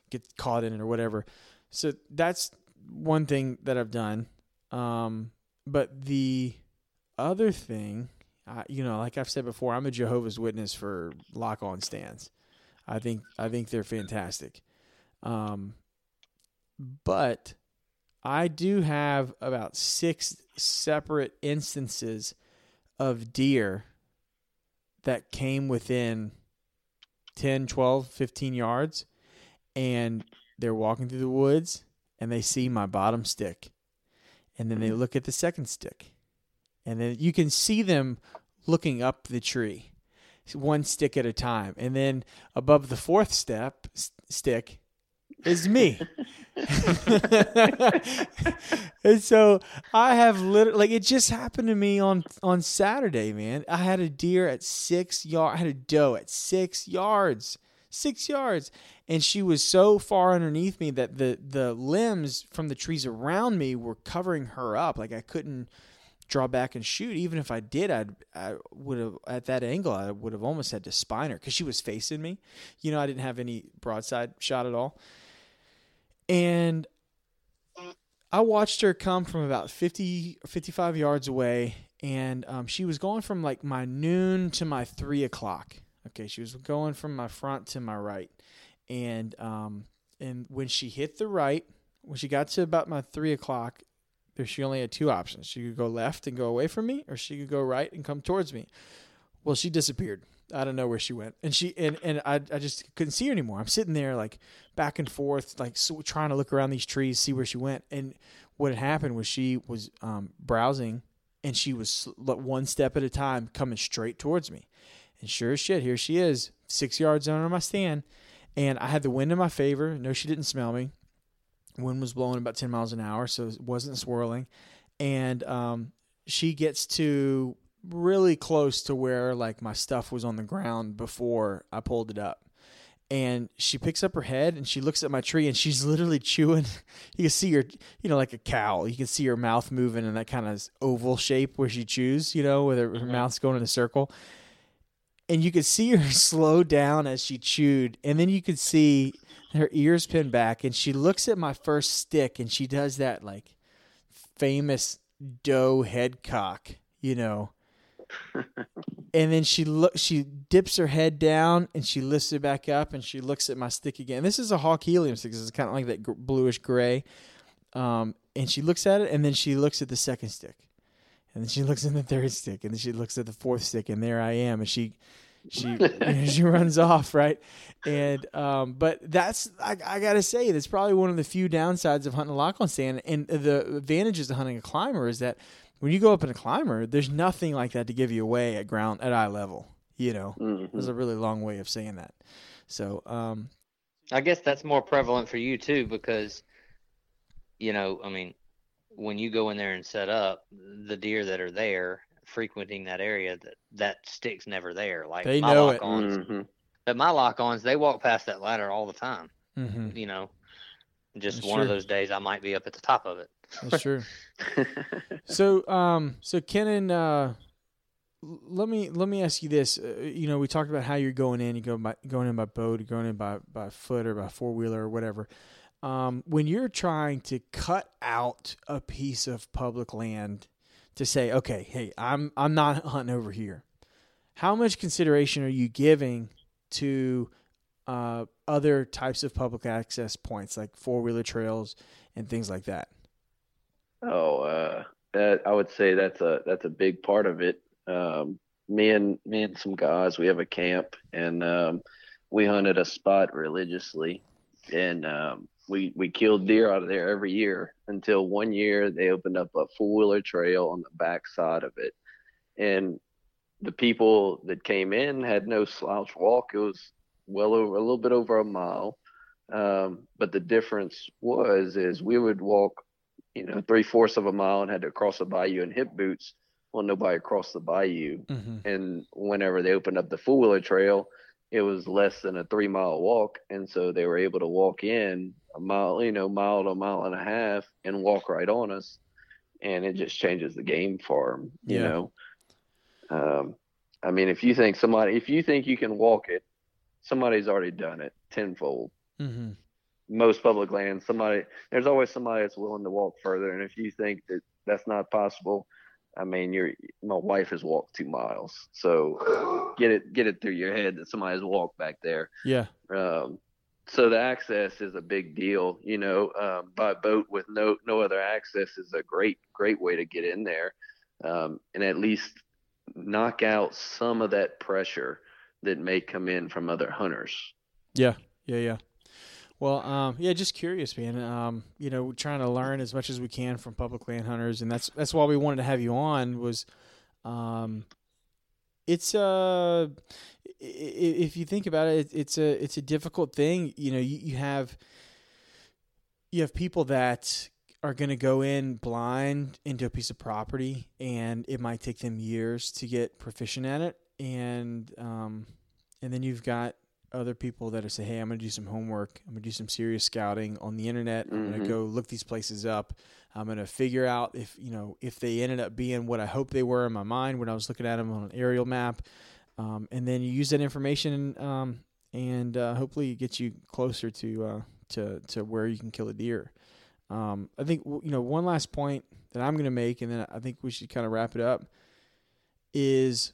get caught in it or whatever. So that's one thing that I've done. Um, but the other thing, I, you know, like I've said before, I'm a Jehovah's Witness for lock-on stands. I think I think they're fantastic. Um, but I do have about six separate instances of deer that came within 10, 12, 15 yards and they're walking through the woods and they see my bottom stick. And then they look at the second stick. And then you can see them looking up the tree, one stick at a time, and then above the fourth step s- stick is me. and so I have literally like it just happened to me on on Saturday, man. I had a deer at six yard. I had a doe at six yards, six yards, and she was so far underneath me that the the limbs from the trees around me were covering her up. Like I couldn't draw back and shoot. Even if I did, I'd I would have at that angle. I would have almost had to spine her because she was facing me. You know, I didn't have any broadside shot at all. And I watched her come from about 50 or 55 yards away, and um, she was going from like my noon to my three o'clock. Okay, she was going from my front to my right, and um, and when she hit the right, when she got to about my three o'clock, there she only had two options. She could go left and go away from me, or she could go right and come towards me. Well, she disappeared. I don't know where she went, and she and and I I just couldn't see her anymore. I'm sitting there like back and forth, like so, trying to look around these trees, see where she went. And what had happened was she was um, browsing, and she was one step at a time coming straight towards me. And sure as shit, here she is, six yards under my stand, and I had the wind in my favor. No, she didn't smell me. Wind was blowing about ten miles an hour, so it wasn't swirling. And um, she gets to really close to where like my stuff was on the ground before I pulled it up. And she picks up her head and she looks at my tree and she's literally chewing. You can see her, you know, like a cow. You can see her mouth moving in that kind of oval shape where she chews, you know, where her, her mouth's going in a circle. And you could see her slow down as she chewed. And then you could see her ears pinned back and she looks at my first stick and she does that like famous doe head cock, you know and then she look she dips her head down and she lifts it back up and she looks at my stick again. This is a hawk helium stick. It's kind of like that gr- bluish gray. Um, and she looks at it and then she looks at the second stick. And then she looks in the third stick and then she looks at the fourth stick and there I am and she she you know, she runs off, right? And um, but that's I, I gotta say that's probably one of the few downsides of hunting a lock-on stand. And the advantages of hunting a climber is that when you go up in a climber, there's nothing like that to give you away at ground at eye level. You know, Mhm. there's a really long way of saying that. So, um, I guess that's more prevalent for you too because, you know, I mean, when you go in there and set up, the deer that are there frequenting that area, that that stick's never there. Like They my know it. lock-ons, Mhm. but my lock-ons, they walk past that ladder all the time. mhm, You know, just That's one of those days I might be up at the top of it. that's true. So, um, so Kennon, uh, let me let me ask you this. Uh, you know, we talked about how you're going in. You go by going in by boat, you're going in by by foot or by four wheeler or whatever. Um, when you're trying to cut out a piece of public land to say, okay, hey, I'm I'm not hunting over here. How much consideration are you giving to uh, other types of public access points like four wheeler trails and things like that? Oh, uh, that I would say that's a that's a big part of it. Um, me and me and some guys, we have a camp, and um, we hunted a spot religiously, and um, we we killed deer out of there every year until one year they opened up a four wheeler trail on the back side of it, and the people that came in had no slouch walk. It was well over a little bit over a mile. Um, but the difference was is we would walk you know, three fourths of a mile and had to cross a bayou in hip boots. Well, nobody crossed the bayou. Mm-hmm. And whenever they opened up the four wheeler trail, it was less than a three mile walk. And so they were able to walk in a mile, you know, mile to a mile and a half and walk right on us. And it just changes the game for them, you Yeah. know. Um, I mean, if you think somebody, if you think you can walk it, somebody's already done it tenfold Mm-hmm. most public lands somebody there's always somebody that's willing to walk further and if you think that that's not possible i mean you're my wife has walked two miles so get it get it through your head that somebody's walked back there Yeah. um, so the access is a big deal you know um, by boat with no no other access is a great great way to get in there um, and at least knock out some of that pressure that may come in from other hunters Yeah, yeah, yeah. Well, um, yeah, just curious, man. Um, you know, trying to learn as much as we can from public land hunters, and that's that's why we wanted to have you on. Was, um, it's uh if you think about it, it's a it's a difficult thing. You know, you, you have you have people that are going to go in blind into a piece of property, and it might take them years to get proficient at it, and um, and then you've got other people that are say, "Hey, I'm going to do some homework. I'm going to do some serious scouting on the internet. I'm going to go look these places up. I'm going to figure out if you know if they ended up being what I hope they were in my mind when I was looking at them on an aerial map." Um, and then you use that information um, and uh, hopefully it gets you closer to uh, to to where you can kill a deer. Um, I think you know one last point that I'm going to make, and then I think we should kind of wrap it up. Is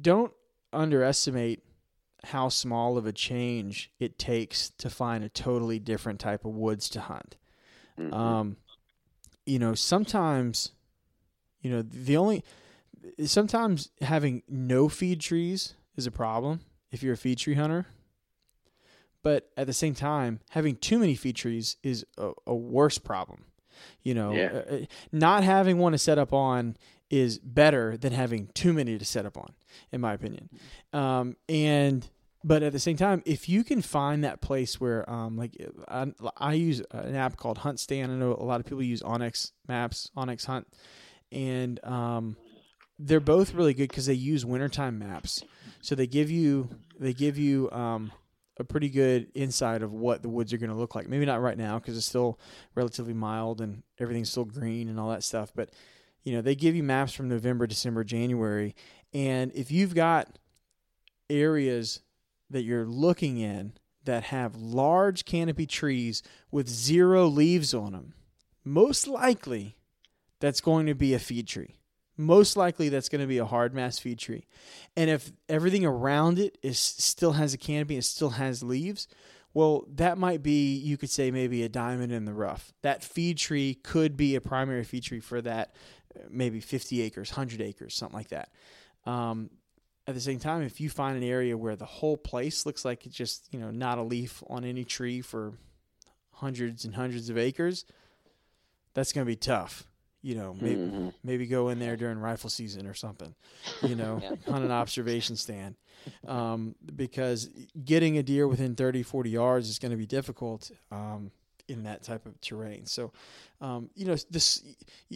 don't underestimate how small of a change it takes to find a totally different type of woods to hunt. Mhm. Um, you know, sometimes, you know, the only sometimes having no feed trees is a problem if you're a feed tree hunter. But at the same time, having too many feed trees is a, a worse problem. You know, Yeah. uh, uh, not having one to set up on is better than having too many to set up on, in my opinion. Um, and but at the same time, if you can find that place where, um, like I, I use an app called HuntStand. I know a lot of people use onX Maps, onX Hunt, and um, they're both really good because they use wintertime maps. So they give you they give you um, a pretty good insight of what the woods are going to look like. Maybe not right now because it's still relatively mild and everything's still green and all that stuff. But you know they give you maps from November, December, January, and if you've got areas that you're looking in that have large canopy trees with zero leaves on them, most likely that's going to be a feed tree. Most likely that's going to be a hard mass feed tree. And if everything around it is still has a canopy and still has leaves, well, that might be you could say maybe a diamond in the rough. That feed tree could be a primary feed tree for that maybe 50 acres, 100 acres, something like that. Um, at the same time, if you find an area where the whole place looks like it's just, you know, not a leaf on any tree for hundreds and hundreds of acres, that's going to be tough. You know, maybe Mhm. maybe go in there during rifle season or something. You know, Yeah. on an observation stand, um, because getting a deer within 30, 40 yards is going to be difficult um, in that type of terrain. So, um, you know, this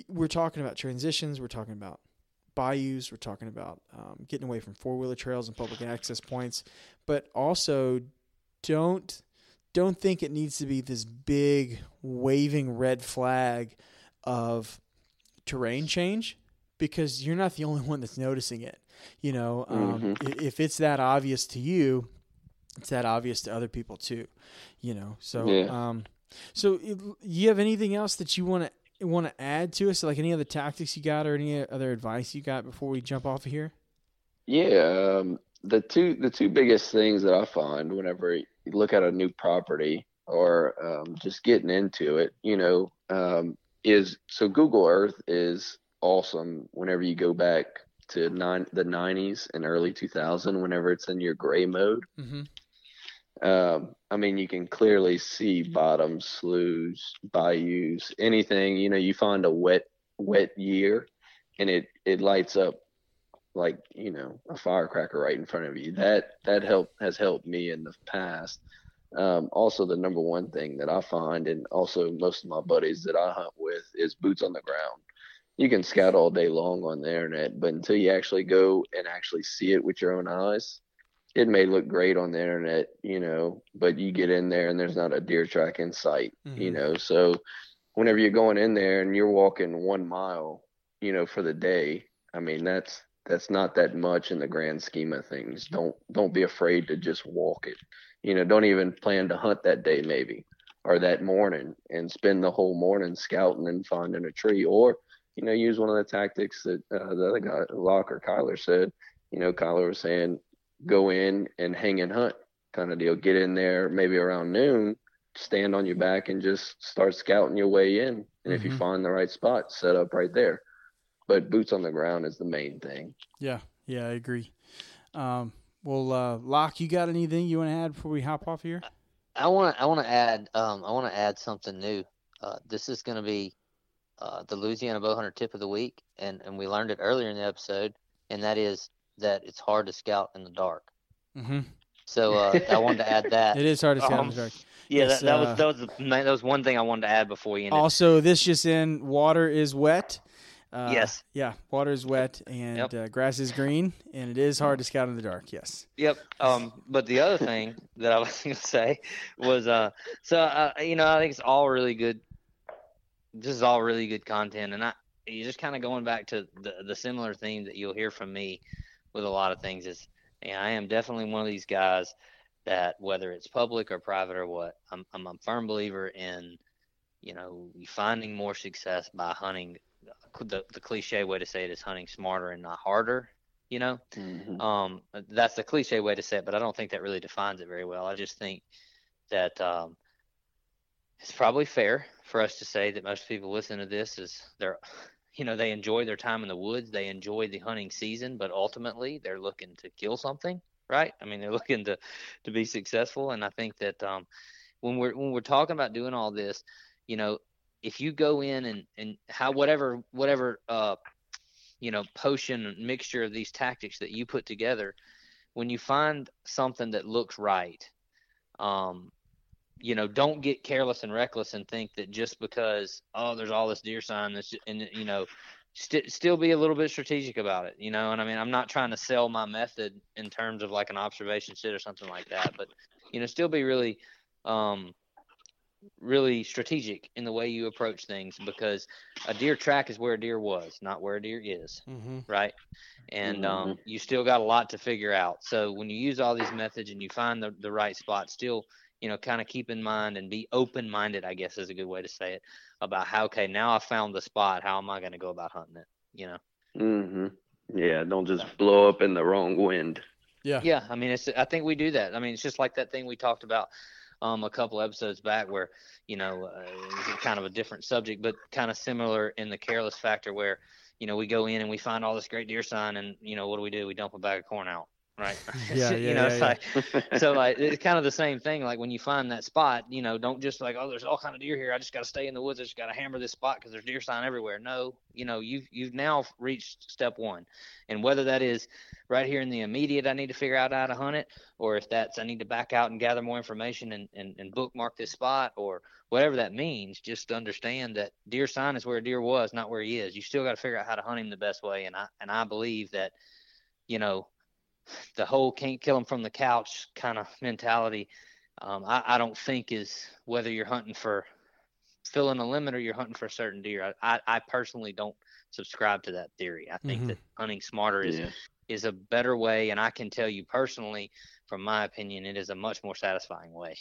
we're talking about transitions. We're talking about bayous. We're talking about um, getting away from four wheeler trails and public access points, but also don't don't think it needs to be this big waving red flag of terrain change because you're not the only one that's noticing it. You know, um, i if it's that obvious to you, it's that obvious to other people too. You know, so Yeah. um, so you have anything else that you want to want to add to us, like any other tactics you got or any other advice you got before we jump off of here? Yeah, um, the two the two biggest things that I find whenever you look at a new property or um, just getting into it, you know, um, is so Google Earth is awesome whenever you go back to nine the 90s and early 2000 whenever it's in your gray mode. Mm-hmm. Um, I mean, you can clearly see bottoms, sloughs, bayous, anything. You know, you find a wet, wet year, and it it lights up like you know a firecracker right in front of you. That that help has helped me in the past. Um, also, the number one thing that I find, and also most of my buddies that I hunt with, is boots on the ground. You can scout all day long on the internet, but until you actually go and actually see it with your own eyes, it may look great on the internet, you know, but you get in there and there's not a deer track in sight, you Mhm. know. So whenever you're going in there and you're walking one mile, you know, for the day, I mean that's that's not that much in the grand scheme of things. Don't don't be afraid to just walk it. You know, don't even plan to hunt that day maybe or that morning and spend the whole morning scouting and finding a tree or you know use one of the tactics that uh, the other guy Locke or Kyler said. You know, Kyler was saying go in and hang and hunt kind of deal. Get in there maybe around noon, stand on your back and just start scouting your way in. And if you Mhm. find the right spot, set up right there. But boots on the ground is the main thing. Yeah, yeah, I agree. Um, well, uh, Locke, you got anything you want to add before we hop off here? I want to I want to add um I want to add something new. Uh, this is going to be uh, the Louisiana Bowhunter tip of the week, and and we learned it earlier in the episode. and that is that it's hard to scout in the dark. Mm-hmm. So uh, I wanted to add that. It is hard to scout Um, in the dark. Yeah, that, that uh, was that was the, that was one thing I wanted to add before you. Also, this just in: water is wet. Uh, Yes. Yeah, water is wet and Yep. uh, grass is green, and it is hard to scout in the dark. Yes. Yep. Um, but the other thing that I was going to say was, uh, so uh, you know, I think it's all really good. This is all really good content, and I you're just kind of going back to the the similar theme that you'll hear from me with a lot of things is, and I am definitely one of these guys that whether it's public or private or what, I'm I'm a firm believer in, you know, finding more success by hunting. The the cliche way to say it is hunting smarter and not harder. You know, Mhm. um, that's the cliche way to say it, but I don't think that really defines it very well. I just think that um, it's probably fair for us to say that most people listen to this is they're, you know, they enjoy their time in the woods, they enjoy the hunting season, but ultimately they're looking to kill something, right? I mean, they're looking to to be successful, and I think that um, when we're when we're talking about doing all this, you know, if you go in and and how whatever whatever uh you know potion mixture of these tactics that you put together when you find something that looks right um you know don't get careless and reckless and think that just because oh there's all this deer sign this and you know st- still be a little bit strategic about it you know and i mean i'm not trying to sell my method in terms of like an observation sit or something like that but you know still be really um really strategic in the way you approach things because a deer track is where a deer was not where a deer is Mm-hmm. right? And um, you still got a lot to figure out. So when you use all these methods and you find the, the right spot, still, you know, kind of keep in mind and be open minded, I guess is a good way to say it, about how, okay, now I found the spot. How am I going to go about hunting it? You know? Mm-hmm. Yeah, don't just blow up in the wrong wind. Yeah. Yeah. I mean, it's, I think we do that. I mean, it's just like that thing we talked about um, a couple episodes back where, you know, uh, it's kind of a different subject, but kind of similar in the careless factor where, you know, we go in and we find all this great deer sign and, you know, what do we do? We dump a bag of corn out. Right. Yeah, you yeah, know, yeah, it's like, so like it's kind of the same thing. Like when you find that spot, you know, don't just like, oh, there's all kind of deer here. I just got to stay in the woods. I just got to hammer this spot because there's deer sign everywhere. No, you know, you've you've now reached step one, and whether that is right here in the immediate, I need to figure out how to hunt it, or if that's I need to back out and gather more information and and, and bookmark this spot, or whatever that means. Just understand that deer sign is where a deer was, not where he is. You still got to figure out how to hunt him the best way, and I and I believe that, you know the whole can't kill them from the couch kind of mentality, um, I, I don't think is whether you're hunting for filling a limit or you're hunting for a certain deer. I, I, I personally don't subscribe to that theory. I think Mhm. that hunting smarter is Yeah. is a better way, and I can tell you personally, from my opinion, it is a much more satisfying way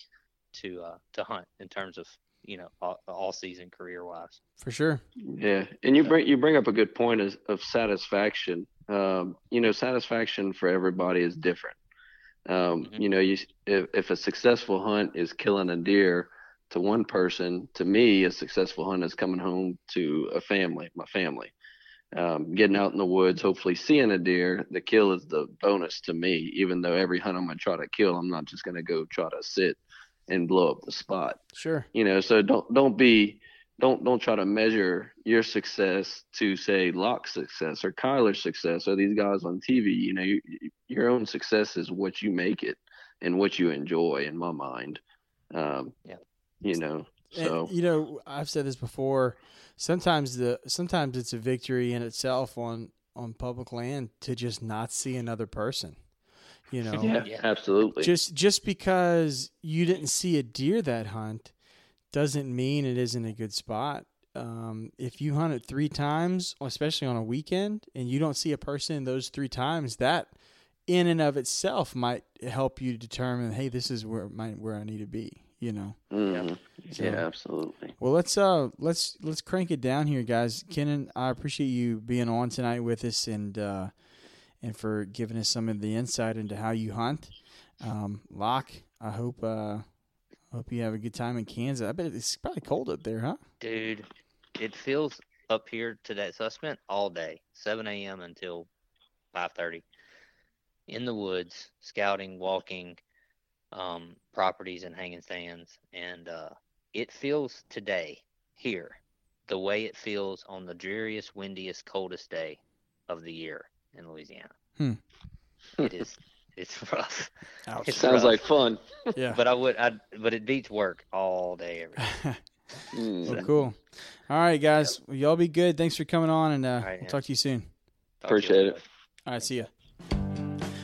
to uh, to hunt in terms of you know all, all season career wise. For sure. Yeah, and you bring you bring up a good point of, of satisfaction. Um, you know, satisfaction for everybody is different. Um, Mhm. You know, you if, if a successful hunt is killing a deer to one person, to me, a successful hunt is coming home to a family, my family. Um, getting out in the woods, hopefully seeing a deer. The kill is the bonus to me. Even though every hunt I'm gonna try to kill, I'm not just gonna go try to sit and blow up the spot Sure. you know so don't don't be don't don't try to measure your success to say Locke's success or Kyler's success or these guys on TV you know you, your own success is what you make it and what you enjoy in my mind um Yeah. you know And, so you know, I've said this before. Sometimes the sometimes it's a victory in itself on on public land to just not see another person. You know, yeah, Yeah. absolutely just just because you didn't see a deer that hunt doesn't mean it isn't a good spot. Um, if you hunt it three times, especially on a weekend, and you don't see a person those three times, that in and of itself might help you determine, hey, this is where my where I need to be. You know. Mhm. So- yeah absolutely Well, let's uh let's let's crank it down here, guys. Kennon, I appreciate you being on tonight with us and uh, and for giving us some of the insight into how you hunt. Um, Locke, I hope uh, hope you have a good time in Kansas. I bet it's probably cold up there, huh? Dude, it feels up here today. So I spent all day, 7 a.m. until 5:30, in the woods, scouting, walking, um, properties and hanging stands, and uh, it feels today here the way it feels on the dreariest, windiest, coldest day of the year. In Louisiana. Hmm. It is. It's rough. Ouch. It's Sounds rough. like fun. Yeah. But I would. I. But it beats work all day every day. Mm. Well, cool. All right, guys. Well, y'all be good. Thanks for coming on, and uh, right, we'll yeah. talk to you soon. Talk to you Appreciate it. All right, see ya.